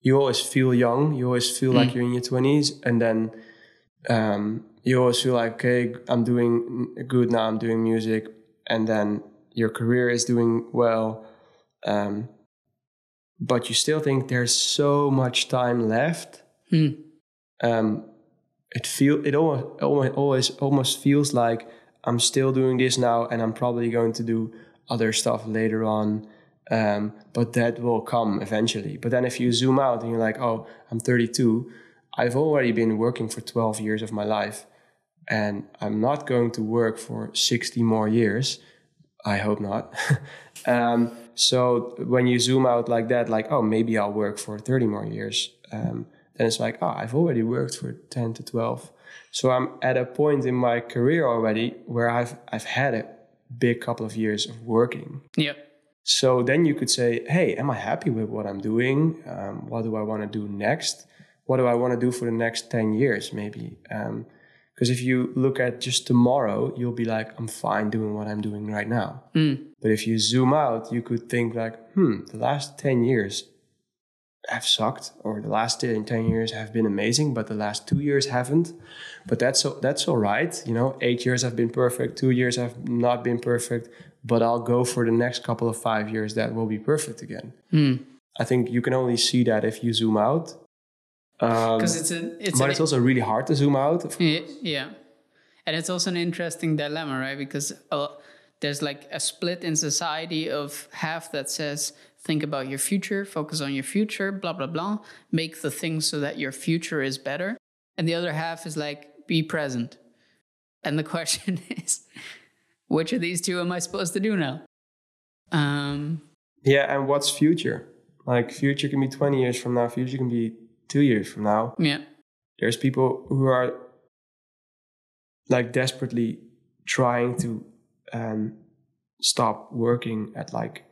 you always feel young, you always feel like you're in your 20s, and then um, you always feel like okay, I'm doing good now, I'm doing music, and then your career is doing well. Um, but you still think there's so much time left um, it feel it almost, almost always almost feels like I'm still doing this now, and I'm probably going to do other stuff later on. Um, but that will come eventually. But then if you zoom out and you're like, oh, I'm 32, I've already been working for 12 years of my life, and I'm not going to work for 60 more years. I hope not. (laughs) um, so when you zoom out like that, like, oh, maybe I'll work for 30 more years. Um, then it's like, oh, I've already worked for 10 to 12. So I'm at a point in my career already where I've, I've had a big couple of years of working. Yeah. So then you could say, hey, am I happy with what I'm doing? Um, what do I want to do next? What do I want to do for the next 10 years, maybe? Because if you look at just tomorrow, you'll be like, I'm fine doing what I'm doing right now. But if you zoom out, you could think like, hmm, the last 10 years have sucked, or the last 10 10 years have been amazing, but the last two years haven't. But that's that's all right. You know, eight years have been perfect, two years have not been perfect, but I'll go for the next couple of five years that will be perfect again. I think you can only see that if you zoom out. Um, because it's a it's but it's also really hard to zoom out. of Yeah, yeah. And it's also an interesting dilemma, right? Because uh, there's like a split in society of half that says, think about your future, focus on your future, blah, blah, blah, make the things so that your future is better. And the other half is like, be present. And the (laughs) question is, which of these two am I supposed to do now? Um, Yeah, and what's future? Like future can be 20 years from now, future can be two years from now, Yeah. there's people who are like desperately trying to um, stop working at like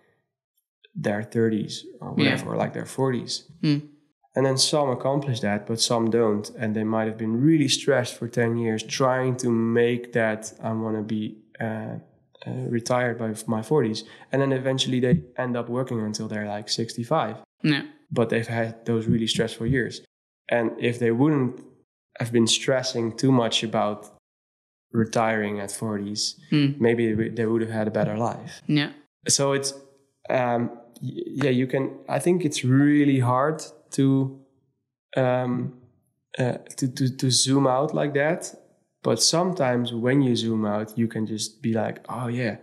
their 30s or whatever, Yeah. or like their 40s. Mm. And then some accomplish that, but some don't. And they might have been really stressed for 10 years trying to make that I want to be uh, uh, retired by my 40s. And then eventually they end up working until they're like 65 Yeah. But they've had those really stressful years. And if they wouldn't have been stressing too much about retiring at 40s, Mm. maybe they would- have had a better life. Yeah. So it's, um, yeah, you can, I think it's really hard to, um, uh, to, to, to zoom out like that. But sometimes when you zoom out, you can just be like, oh yeah,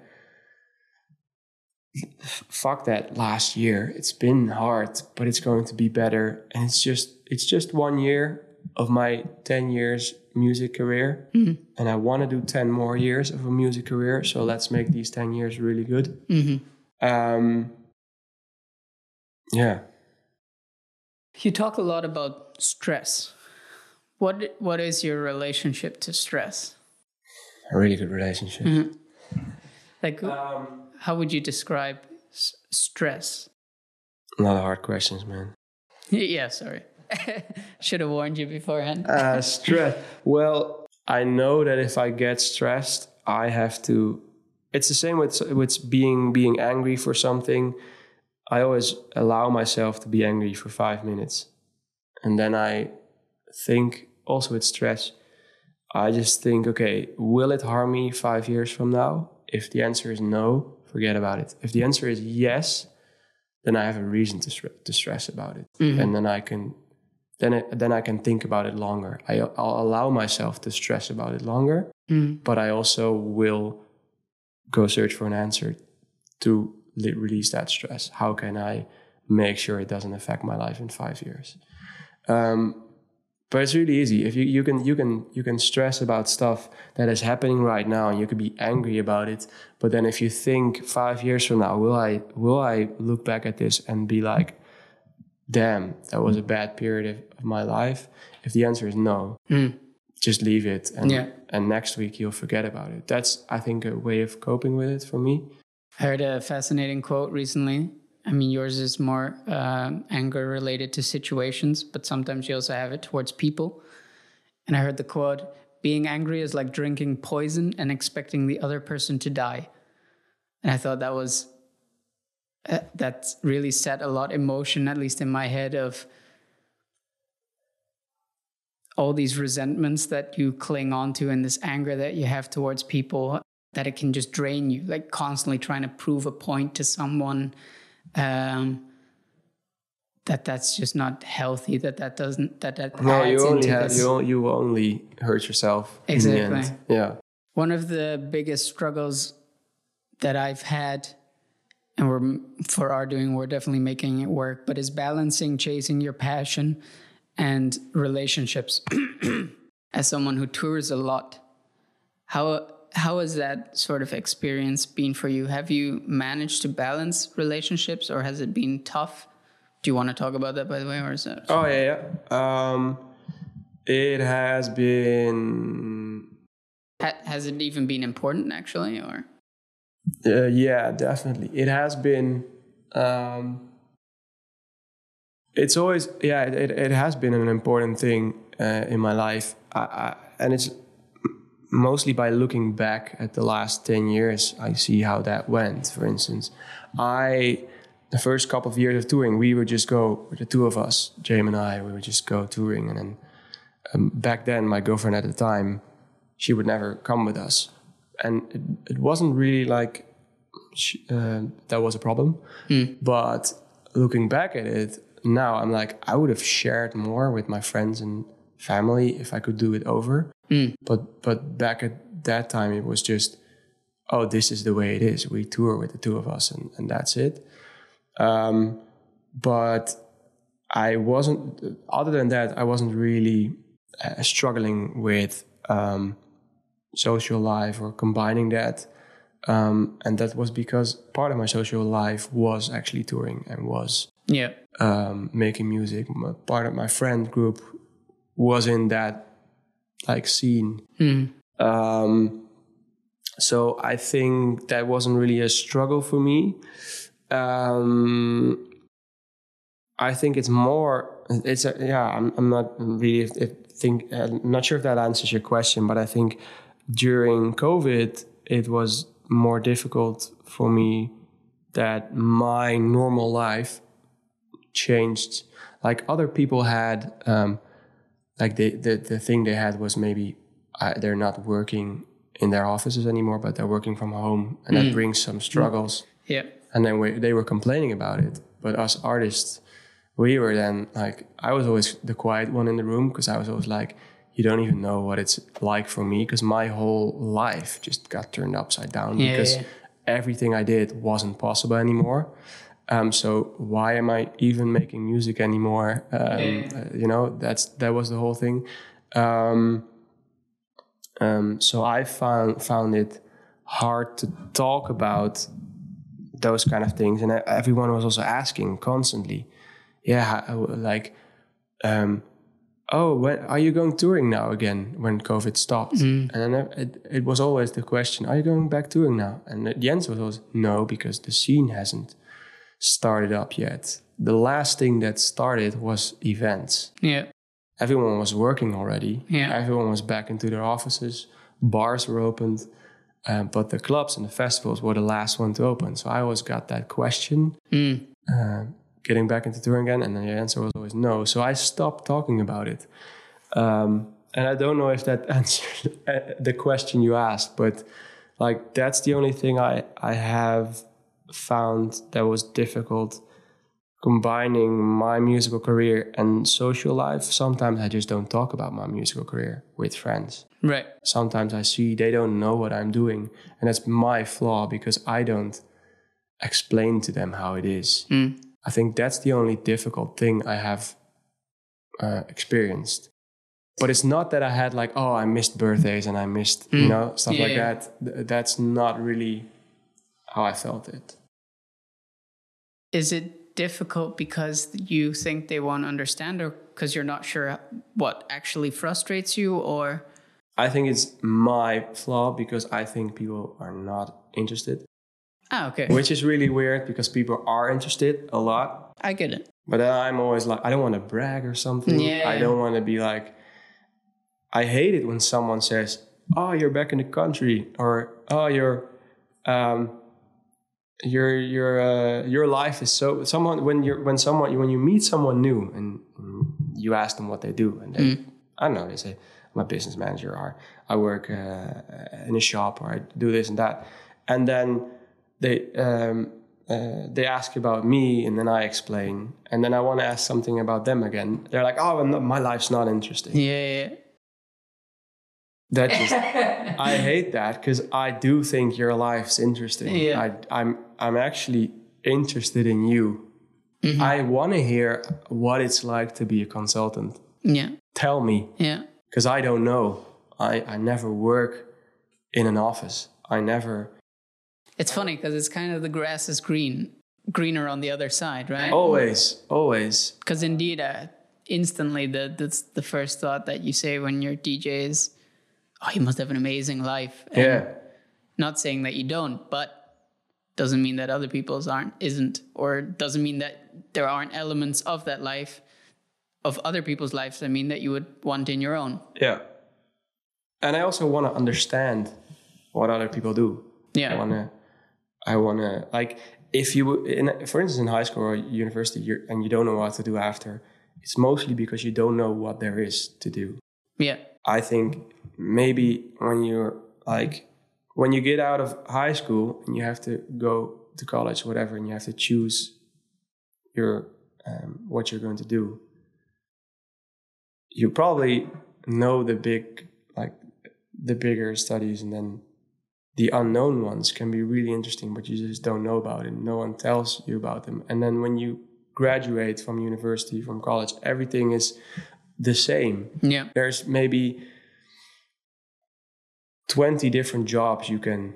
fuck that last year. It's been hard but it's going to be better. And it's just it's just one year of my 10 years music career. Mm-hmm. And i want to do 10 more years of a music career so let's make these 10 years really good. Mm-hmm. Um yeah. You talk a lot about stress. What what is your relationship to stress? a really good relationship. Mm-hmm. Like, um, how would you describe s- stress? a lot of hard questions man yeah, sorry. (laughs) Should have warned you beforehand. uh, stress. Well, I know that if I get stressed, I have to. It's the same with with being being angry for something. I always allow myself to be angry for five minutes, and then I think. Also, with stress, I just think, okay, will it harm me five years from now? If the answer is no, forget about it. If the answer is yes, then I have a reason to, to stress about it, and then I can then it, then I can think about it longer. I, I'll allow myself to stress about it longer, but I also will go search for an answer to li- release that stress. How can I make sure it doesn't affect my life in five years? Um, but it's really easy. If you, you can you can you can stress about stuff that is happening right now, and you could be angry about it. But then if you think five years from now, will I will I look back at this and be like, damn, that was a bad period of, of my life? If the answer is no, hmm. just leave it, and Yeah. and next week you'll forget about it. That's I think a way of coping with it for me. I heard a fascinating quote recently. I mean, yours is more um anger related to situations, but sometimes you also have it towards people. And I heard the quote being angry is like drinking poison and expecting the other person to die. And I thought that was, uh, that really set a lot of emotion, at least in my head, of all these resentments that you cling on to and this anger that you have towards people that it can just drain you like constantly trying to prove a point to someone um, that that's just not healthy that that doesn't that that No, you only into have this. you, you only hurt yourself. In the end. Exactly. Yeah. one of the biggest struggles that I've had, and we're for our doing, we're definitely making it work, but is balancing chasing your passion and relationships. (clears throat) As someone who tours a lot, how how has that sort of experience been for you? Have you managed to balance relationships, or has it been tough? Do you want to talk about that, by the way, or is that? Oh yeah, yeah. Um, it has been Ha- has it even been important, actually, or? Uh, yeah, definitely. It has been. Um, it's always yeah. It, it has been an important thing uh, in my life, I, I, and it's mostly by looking back at the last ten years. I see how that went. For instance, I the first couple of years of touring, we would just go the two of us, Jame and I. We would just go touring, and then um, back then, my girlfriend at the time, she would never come with us and it, it wasn't really like sh- uh, that was a problem. But looking back at it now, I'm like, I would have shared more with my friends and family if I could do it over. But but back at that time, it was just, oh, this is the way it is. We tour with the two of us, and, and that's it. Um, but I wasn't. Other than that, I wasn't really uh, struggling with. Um, social life or combining that. Um, and that was because part of my social life was actually touring and was Yeah. um, making music. Part of my friend group was in that like scene. Um, so I think that wasn't really a struggle for me. Um, I think it's more. It's a, yeah. I'm, I'm not really if, if think. I'm not sure if that answers your question, but I think during COVID it was more difficult for me that my normal life changed. Like other people had, um, like they, the the thing they had was maybe uh, they're not working in their offices anymore, but they're working from home, and that brings some struggles Yeah. and then we, they were complaining about it. But us artists, we were then like, I was always the quiet one in the room because I was always like, you don't even know what it's like for me because my whole life just got turned upside down Yeah, because yeah. everything I did wasn't possible anymore. Um, so why am I even making music anymore? Um, uh, you know, that's that was the whole thing. Um, um, so I found found it hard to talk about those kind of things, and uh, everyone was also asking constantly, "Yeah, like, um, oh, when are you going touring now again when COVID stopped?" And then uh, it, it was always the question, "Are you going back touring now?" And the answer was always no, because the scene hasn't started up yet. The last thing that started was events Yeah. everyone was working already. Yeah. Everyone was back into their offices. Bars were opened, um, but the clubs and the festivals were the last one to open. So I always got that question, uh, getting back into touring again, and then the answer was always no. So I stopped talking about it. Um, and I don't know if that (laughs) answered uh, the question you asked, but like that's the only thing I I have found that was difficult combining my musical career and social life. Sometimes I just don't talk about my musical career with friends. Right. Sometimes I see they don't know what I'm doing, and that's my flaw because I don't explain to them how it is. I think that's the only difficult thing I have uh, experienced. But it's not that I had like, oh, I missed birthdays and I missed, you know, stuff Yeah, like that. Th- That's not really how I felt it. Is it difficult because you think they won't understand or because you're not sure what actually frustrates you or I think it's my flaw because I think people are not interested, Ah, okay. which is really weird because people are interested a lot. I get it. But then I'm always like, I don't want to brag or something. Yeah. I don't want to be like, I hate it when someone says, "Oh, you're back in the country," or "Oh, you're, um, your your uh, your life is so." Someone when you're when someone when you meet someone new and, and you ask them what they do, and they, I don't know, they say, "I'm a business manager," or "I work uh, in a shop," or "I do this and that," and then they um, uh, they ask about me and then I explain and then I want to ask something about them again. They're like, "Oh, no, my life's not interesting." Yeah, yeah, yeah. That just (laughs) I hate that because I do think your life's interesting. Yeah. I, I'm I'm actually interested in you. I want to hear what it's like to be a consultant. Yeah. Tell me Yeah. because I don't know. I I never work in an office. I never. It's funny because it's kind of the grass is green, greener on the other side, right? Always, always. Because indeed, uh, instantly, the, that's the first thought that you say when you're DJ is, oh, you must have an amazing life. And Yeah. Not saying that you don't, but doesn't mean that other people's aren't, isn't, or doesn't mean that there aren't elements of that life, of other people's lives, I mean, that you would want in your own. Yeah. And I also want to understand what other people do. Yeah. I want to, I want to, like, if you, in, for instance, in high school or university, you're, and you don't know what to do after, it's mostly because you don't know what there is to do. Yeah. I think maybe when you're like, when you get out of high school and you have to go to college, whatever, and you have to choose your, um, what you're going to do, you probably know the big, like, the bigger studies and then the unknown ones can be really interesting, but you just don't know about it. No one tells you about them. And then when you graduate from university, from college, everything is the same. Yeah. There's maybe 20 different jobs you can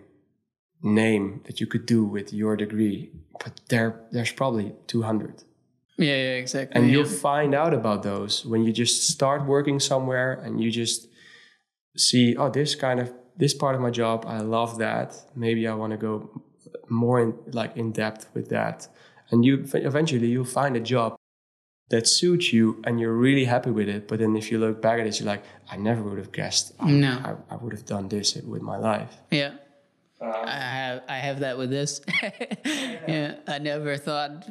name that you could do with your degree, but there there's probably 200. Yeah, yeah, exactly. and yeah. you'll find out about those when you just start working somewhere and you just see oh this kind of this part of my job i love that maybe i want to go more in like in depth with that and you eventually you'll find a job that suits you and you're really happy with it but then if you look back at it you're like i never would have guessed I, No. I, I would have done this with my life Yeah. Um, I have I have that with this. (laughs) yeah, I never thought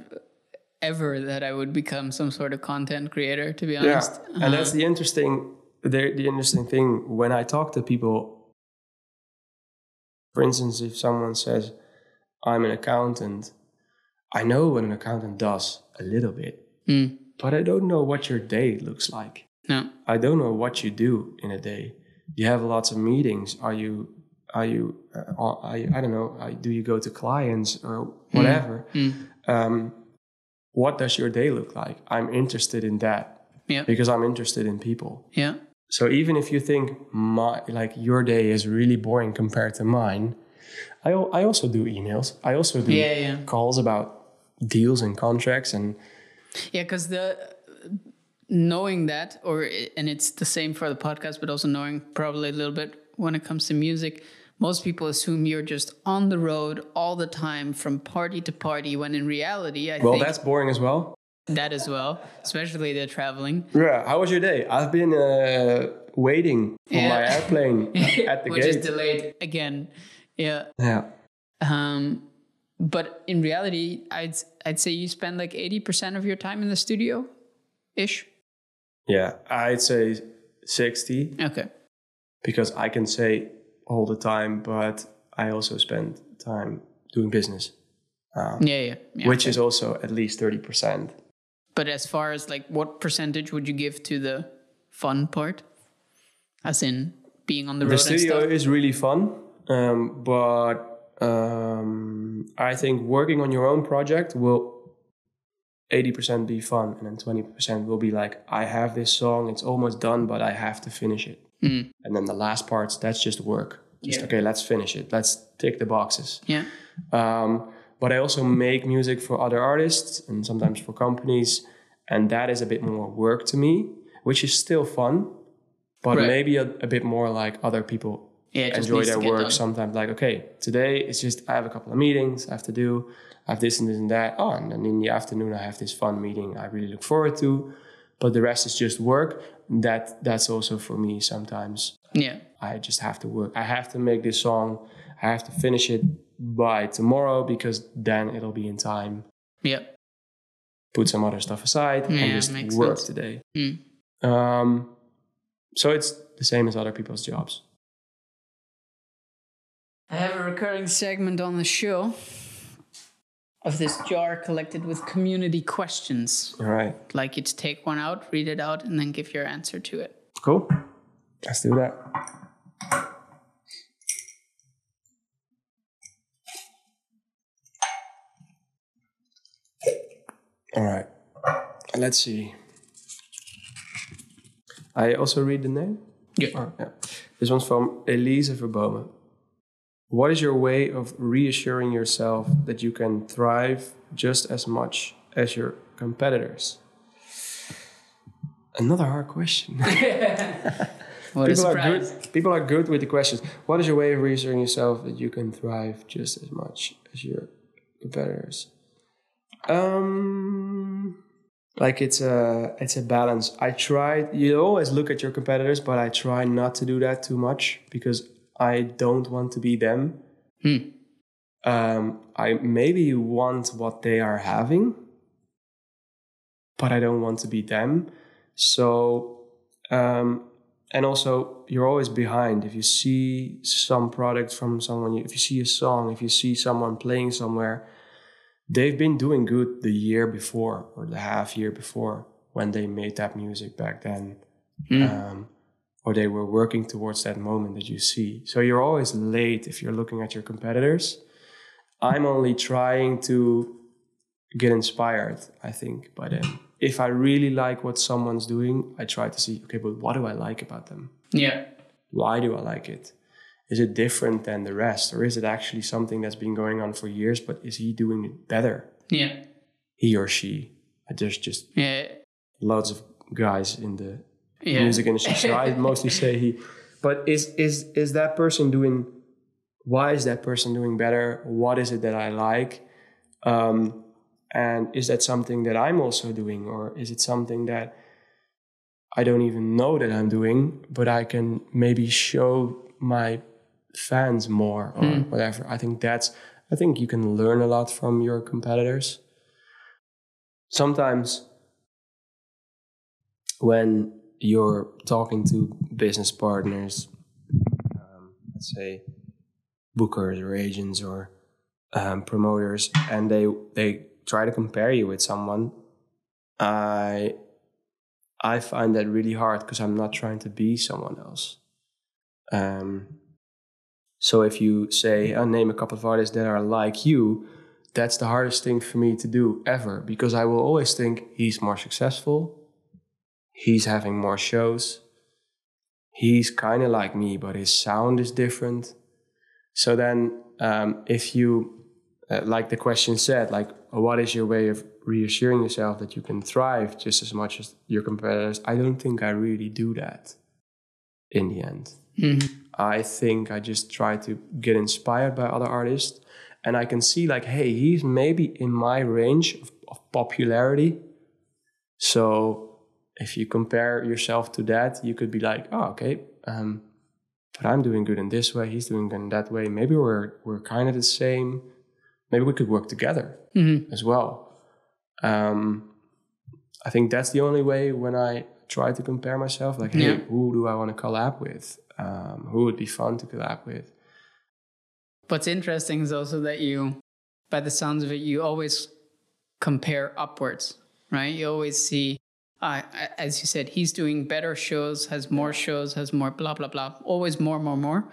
ever that I would become some sort of content creator. To be honest, Yeah, and that's the interesting the, the interesting thing when I talk to people. For instance, if someone says, "I'm an accountant," I know what an accountant does a little bit, Mm. But I don't know what your day looks like. no, I don't know what you do in a day. You have lots of meetings. Are you? Are you? Uh, are you I don't know. Are, do you go to clients or whatever? Um, what does your day look like? I'm interested in that yeah, because I'm interested in people. yeah, So even if you think my like your day is really boring compared to mine, I I also do emails. I also do Yeah, yeah. calls about deals and contracts and yeah. Because the knowing that, or and it's the same for the podcast, but also knowing probably a little bit when it comes to music. Most people assume you're just on the road all the time from party to party, when in reality, I well that's boring as well. that as well, especially the traveling. Yeah. How was your day? I've been uh, waiting for Yeah. my airplane (laughs) at the which gate. is delayed again. Yeah. yeah. Um, but in reality, I'd I'd say you spend like eighty percent of your time in the studio, ish. Yeah. I'd say sixty Okay. because I can say all the time, but I also spend time doing business, Yeah, yeah. yeah which okay. is also at least thirty percent. But as far as like, what percentage would you give to the fun part, as in being on the road the studio is really fun um, but um, i think working on your own project will 80% be fun and then 20% will be like i have this song it's almost done but i have to finish it and then the last parts that's just work just Yeah. okay let's finish it let's tick the boxes Yeah. um, but I also make music for other artists and sometimes for companies, and that is a bit more work to me, which is still fun, but Right. maybe a, a bit more like other people Yeah, just enjoy their work. Sometimes like, okay, today it's just I have a couple of meetings I have to do, I have this and this and that. Oh, and then in the afternoon I have this fun meeting I really look forward to, but the rest is just work. That that's also for me sometimes. Yeah. I just have to work. I have to make this song. I have to finish it by tomorrow because then it'll be in time. Yeah. Put some other stuff aside Yeah, and just work sense. today. Mm. Um, so it's the same as other people's jobs. I have a recurring segment on the show of this jar collected with community questions. All right, I'd like you to take one out, read it out, and then give your answer to it. cool. Let's do that. All right. Let's see. I also read the name. Yeah. Oh, yeah. This one's from Elise Verbomen. What is your way of reassuring yourself that you can thrive just as much as your competitors? Another hard question. (laughs) (laughs) What a people are good. People are good with the questions. What is your way of reassuring yourself that you can thrive just as much as your competitors? Um, like it's a it's a balance. I try. You always look at your competitors, but I try not to do that too much because I don't want to be them. Um, I maybe want what they are having, but I don't want to be them. So, um, and also you're always behind. If you see some product from someone, if you see a song, if you see someone playing somewhere, they've been doing good the year before or the half year before when they made that music back then. Um, or they were working towards that moment that you see. So you're always late if you're looking at your competitors. I'm only trying to get inspired, I think, by them. Uh, if I really like what someone's doing, I try to see, okay, but what do I like about them? Yeah. Why do I like it? Is it different than the rest? Or is it actually something that's been going on for years, but is he doing it better? Yeah. He or she. there's just Yeah. lots of guys in the Yeah. music industry. So I (laughs) mostly say he. But is is is that person doing? Why is that person doing better? What is it that I like? Um, and is that something that I'm also doing, or is it something that I don't even know that I'm doing, but I can maybe show my fans more or whatever? I think that's. I think you can learn a lot from your competitors. Sometimes when you're talking to business partners, um, let's say bookers or agents or um, promoters, and they they try to compare you with someone, I I find that really hard because I'm not trying to be someone else. Um, so if you say, "I name a couple of artists that are like you," that's the hardest thing for me to do ever because I will always think he's more successful, he's having more shows, he's kind of like me, but his sound is different. So then, um, if you, uh, like the question said, like, what is your way of reassuring yourself that you can thrive just as much as your competitors? I don't think I really do that in the end. I think I just try to get inspired by other artists and I can see like, hey, he's maybe in my range of, of popularity. So if you compare yourself to that, you could be like, oh, okay, um, but I'm doing good in this way, he's doing good in that way. Maybe we're we're kind of the same. Maybe we could work together as well. Um, I think that's the only way when I try to compare myself. Like, hey, who do I want to collab with? Um, who would be fun to collab with? What's interesting is also that you, by the sounds of it, you always compare upwards, right? You always see, uh, as you said, he's doing better shows, has more shows, has more blah, blah, blah, always more, more, more.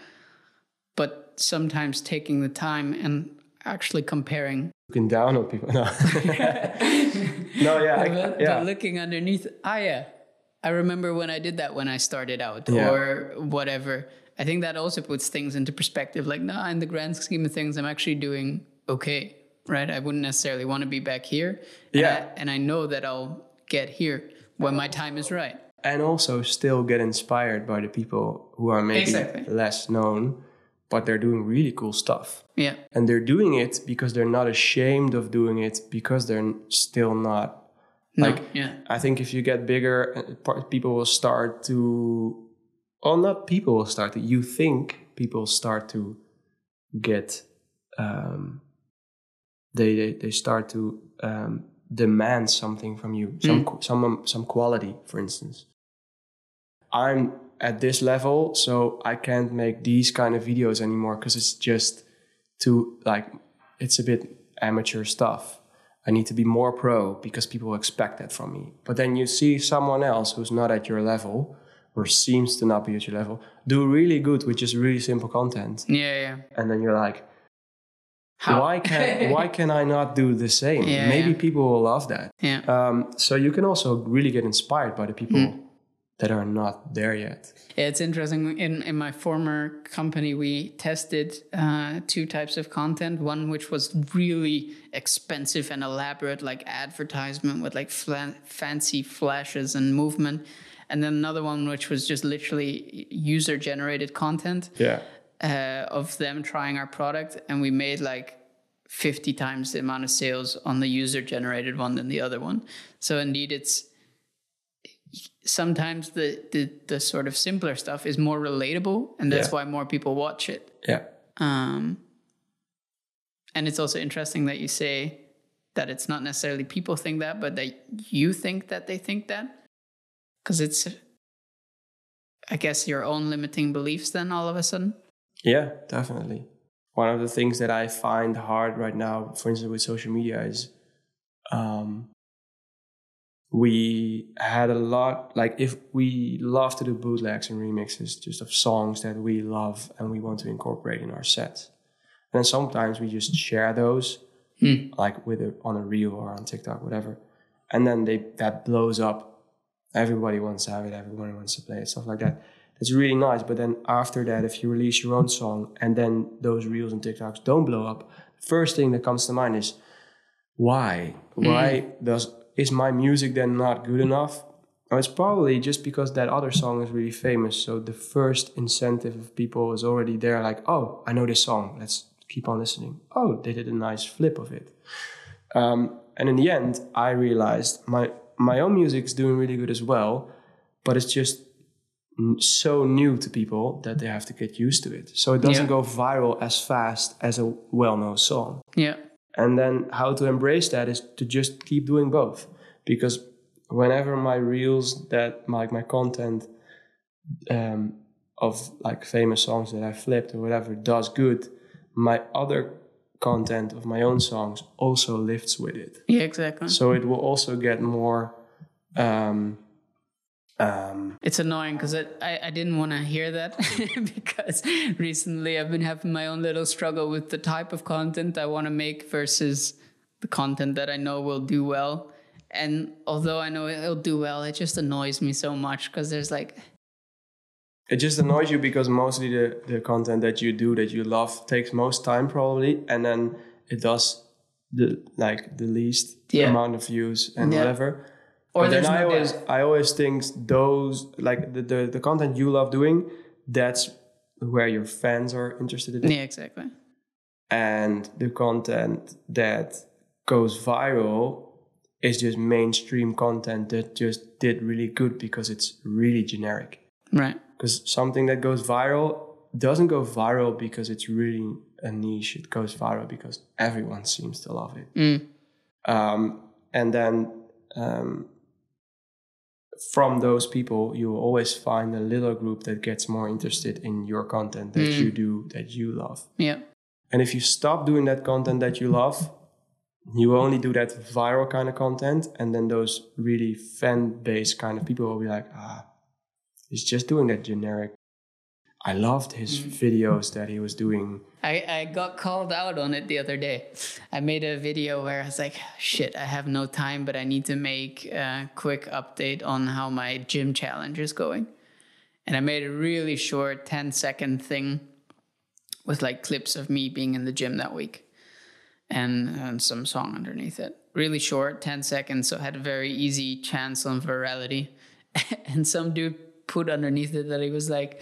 But sometimes taking the time and actually comparing. Looking down on people. (laughs) No, (laughs) no yeah, I, But, but yeah. looking underneath, ah, yeah. I remember when I did that when I started out Yeah. or whatever. I think that also puts things into perspective. Like, nah, in the grand scheme of things, I'm actually doing okay, right? I wouldn't necessarily want to be back here. And Yeah. I, and I know that I'll get here when my time is right. and also still get inspired by the people who are maybe Exactly. less known, but they're doing really cool stuff. Yeah. And they're doing it because they're not ashamed of doing it because they're still not No, like yeah. I think if you get bigger, uh, people will start to, well, not people will start to. You think people start to get, um, they they, they start to um, demand something from you, some hmm. qu- some um, some quality, for instance. I'm at this level, so I can't make these kind of videos anymore because it's just too like it's a bit amateur stuff. I need to be more pro because people expect that from me. But then you see someone else who's not at your level or seems to not be at your level do really good with just really simple content. Yeah, yeah. And then you're like, How? why can why can I not do the same? Yeah, Maybe yeah. people will love that. Yeah. Um, so you can also really get inspired by the people Hmm. that are not there yet. Yeah, it's interesting. In in my former company, we tested uh, two types of content. One which was really expensive and elaborate, like advertisement with like fla- fancy flashes and movement, and then another one which was just literally user generated content Yeah. Uh, of them trying our product, and we made like 50 times the amount of sales on the user generated one than the other one. So indeed, it's sometimes the, the the sort of simpler stuff is more relatable, and that's Yeah. why more people watch it. Yeah. Um, and it's also interesting that you say that it's not necessarily people think that, but that you think that they think that, because it's, I guess, your own limiting beliefs. Then all of a sudden, Yeah, definitely. One of the things that I find hard right now, for instance, with social media is um, we had a lot, like if we love to do bootlegs and remixes just of songs that we love and we want to incorporate in our sets. And then sometimes we just share those, like with a, on a reel or on TikTok, whatever. And then they that blows up. Everybody wants to have it. Everybody wants to play it, stuff like that. It's really nice. But then after that, if you release your own song and then those reels and TikToks don't blow up, first thing that comes to mind is why? Why does is my music then not good enough? It's probably just because that other song is really famous. So the first incentive of people is already there, like, oh, I know this song. Let's keep on listening. Oh, they did a nice flip of it. Um, and in the end, I realized my my own music is doing really good as well, but it's just so new to people that they have to get used to it. So it doesn't Yeah. go viral as fast as a well-known song. Yeah. And then how to embrace that is to just keep doing both. Because whenever my reels that like my content um, of like famous songs that I flipped or whatever does good, my other content of my own songs also lifts with it. Yeah, exactly. So it will also get more um, um, It's annoying because I, I didn't want to hear that (laughs) because recently I've been having my own little struggle with the type of content I want to make versus the content that I know will do well. And although I know it'll do well, it just annoys me so much because there's like, it just annoys you because mostly the, the content that you do that you love takes most time probably and then it does the like the least Yeah. amount of views and Yeah. whatever Or but then I always depth. I always think those like the, the, the content you love doing that's where your fans are interested in yeah, exactly. and the content that goes viral is just mainstream content that just did really good because it's really generic Right. because something that goes viral doesn't go viral because it's really a niche. It goes viral because everyone seems to love it. Um, and then um, from those people, you will always find a little group that gets more interested in your content that you do, that you love. Yeah. And if you stop doing that content that you love, you only do that viral kind of content, and then those really fan based kind of people will be like, ah, he's just doing that generic. I loved his mm. videos that he was doing. I, I got called out on it the other day. I made a video where I was like, shit, I have no time, but I need to make a quick update on how my gym challenge is going. And I made a really short 10 second thing with like clips of me being in the gym that week and, and some song underneath it. Really short, 10 seconds, so had a very easy chance on virality. (laughs) and some dude put underneath it that he was like,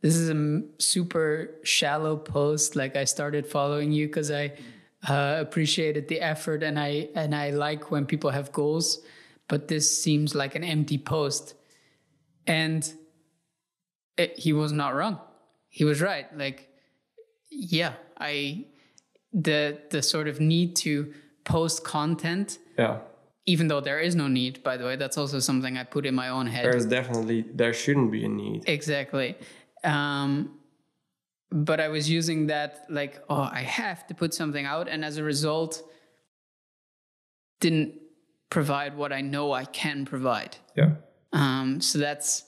this is a super shallow post. Like I started following you because I uh, appreciated the effort and I and I like when people have goals, but this seems like an empty post. And it, he was not wrong. He was right. Like, yeah, I the the sort of need to post content, Yeah. even though there is no need. By the way, that's also something I put in my own head. There's definitely, there shouldn't be a need. Exactly. Um, but I was using that like, oh, I have to put something out, and as a result, didn't provide what I know I can provide. Yeah. Um, so that's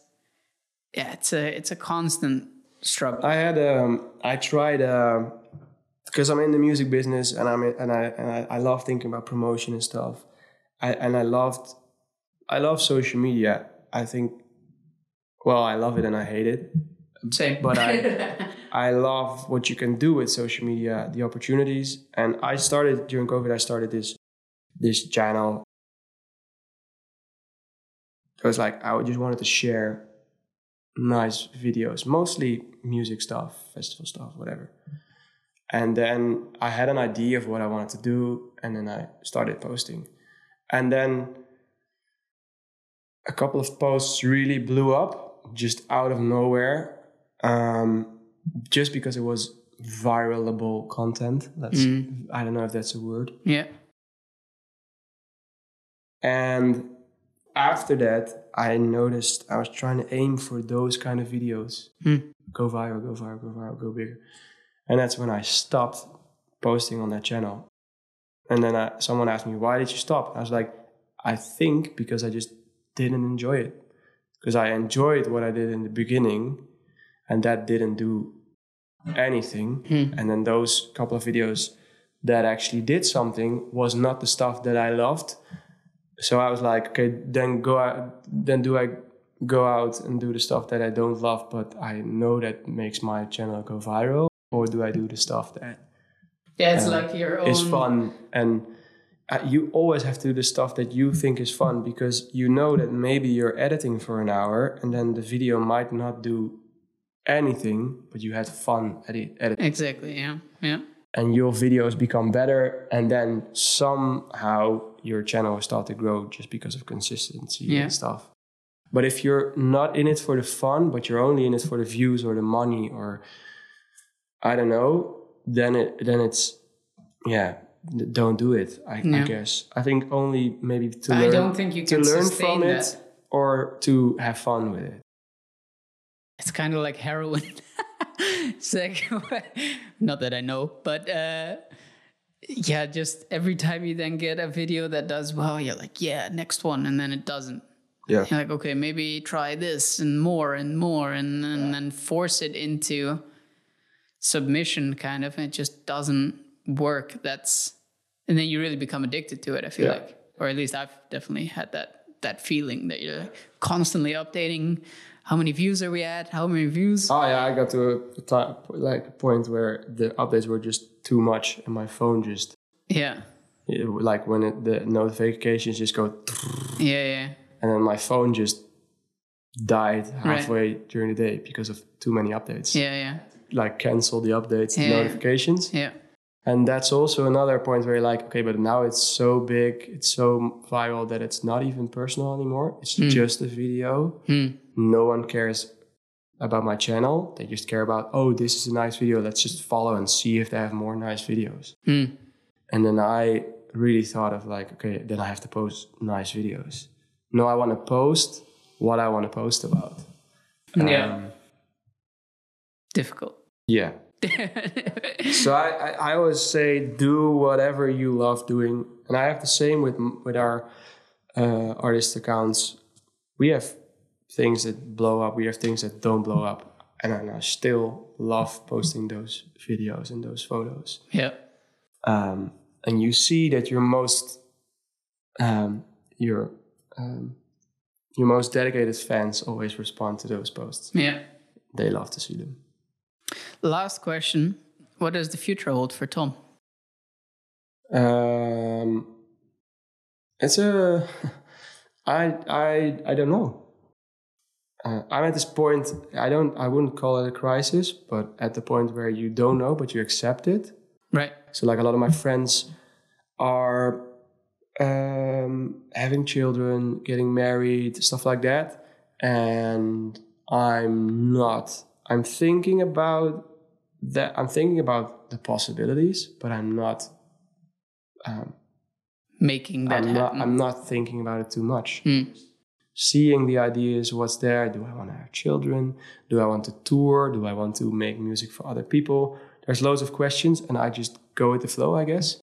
yeah, it's a it's a constant struggle. I had um I tried um because I'm in the music business and I'm in, and I and I, I love thinking about promotion and stuff. I and I loved I love social media. I think well, I love it and I hate it. Same, But I (laughs) I love what you can do with social media, the opportunities. And I started during COVID I started this this channel. It was like I just wanted to share nice videos, mostly music stuff, festival stuff, whatever. And then I had an idea of what I wanted to do, and then I started posting. And then a couple of posts really blew up just out of nowhere, um, just because it was viralable content. That's mm. I don't know if that's a word. yeah, And after that, I noticed I was trying to aim for those kind of videos. Hmm. Go viral, go viral, go viral, go bigger. And that's when I stopped posting on that channel. And then I, someone asked me, why did you stop? I was like, I think because I just didn't enjoy it. Because I enjoyed what I did in the beginning, and that didn't do anything. And then those couple of videos that actually did something was not the stuff that I loved. So I was like, okay, then go out, then do I go out and do the stuff that I don't love, but I know that makes my channel go viral, or do I do the stuff that yeah. It's like your own. is fun and uh, you always have to do the stuff that you think is fun because you know that maybe you're editing for an hour and then the video might not do anything, but you had fun edit editing. Exactly. Yeah. Yeah. and your videos become better and then somehow your channel will start to grow just because of consistency Yeah. and stuff but if you're not in it for the fun but you're only in it for the views or the money or i don't know then it then it's yeah don't do it i, I guess i think only maybe to I learn don't think you to can learn from it or to have fun with it It's kind of like heroin. (laughs) it's like, (laughs) not that I know, but uh, yeah, just every time you then get a video that does well, you're like, yeah, next one, and then it doesn't. yeah You're like, okay, maybe try this and more and more, and, and then force it into submission, kind of. And it just doesn't work. That's, and then you really become addicted to it. I feel Yeah. like, or at least I've definitely had that that feeling that you're constantly updating. How many views are we at? How many views? Oh yeah, I got to a, time, like a point where the updates were just too much, and my phone just Yeah, it- like when it, the notifications just go, yeah, yeah. and then my phone just died Right. halfway during the day because of too many updates. Yeah, yeah, Like cancel the updates, the notifications, yeah, and that's also another point where you're like, okay, but now it's so big, it's so viral that it's not even personal anymore. It's Hmm. just a video. No one cares about my channel. They just care about, oh, this is a nice video. Let's just follow and see if they have more nice videos. Hmm. And then I really thought of like, okay, then I have to post nice videos. No, I want to post what I want to post about. yeah. Um, Difficult. yeah. (laughs) so I, I, I always say do whatever you love doing, and I have the same with with our uh, artist accounts. We have things that blow up. We have things that don't blow up, and I, I still love posting those videos and those photos. Yeah, Um, and you see that your most um, your um, your most dedicated fans always respond to those posts. yeah. They love to see them. Last question: What does the future hold for Tom? Um, it's a, (laughs) I, I, I don't know. Uh, I'm at this point. I don't. I wouldn't call it a crisis, but at the point where you don't know, but you accept it. Right. So, like a lot of my friends are um, having children, getting married, stuff like that, and I'm not. I'm thinking about that. I'm thinking about the possibilities, but I'm not um, Making that I'm not. I'm not thinking about it too much. Hmm. Seeing the ideas, what's there. Do I want to have children? Do I want to tour? Do I want to make music for other people? There's loads of questions, and I just go with the flow, I guess.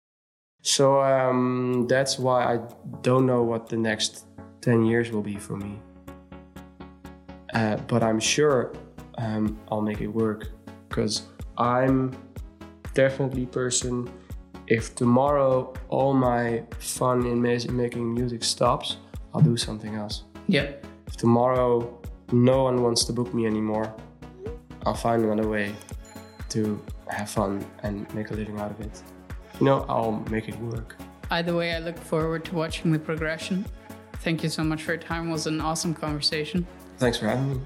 So um, that's why I don't know what the next 10 years will be for me. Uh, but I'm sure um, I'll make it work because I'm definitely person. If tomorrow all my fun in ma- making music stops, I'll do something else. Yeah. If tomorrow no one wants to book me anymore, I'll find another way to have fun and make a living out of it. You know, I'll make it work. Either way, I look forward to watching the progression. Thank you so much for your time. It was an awesome conversation. Thanks for having me.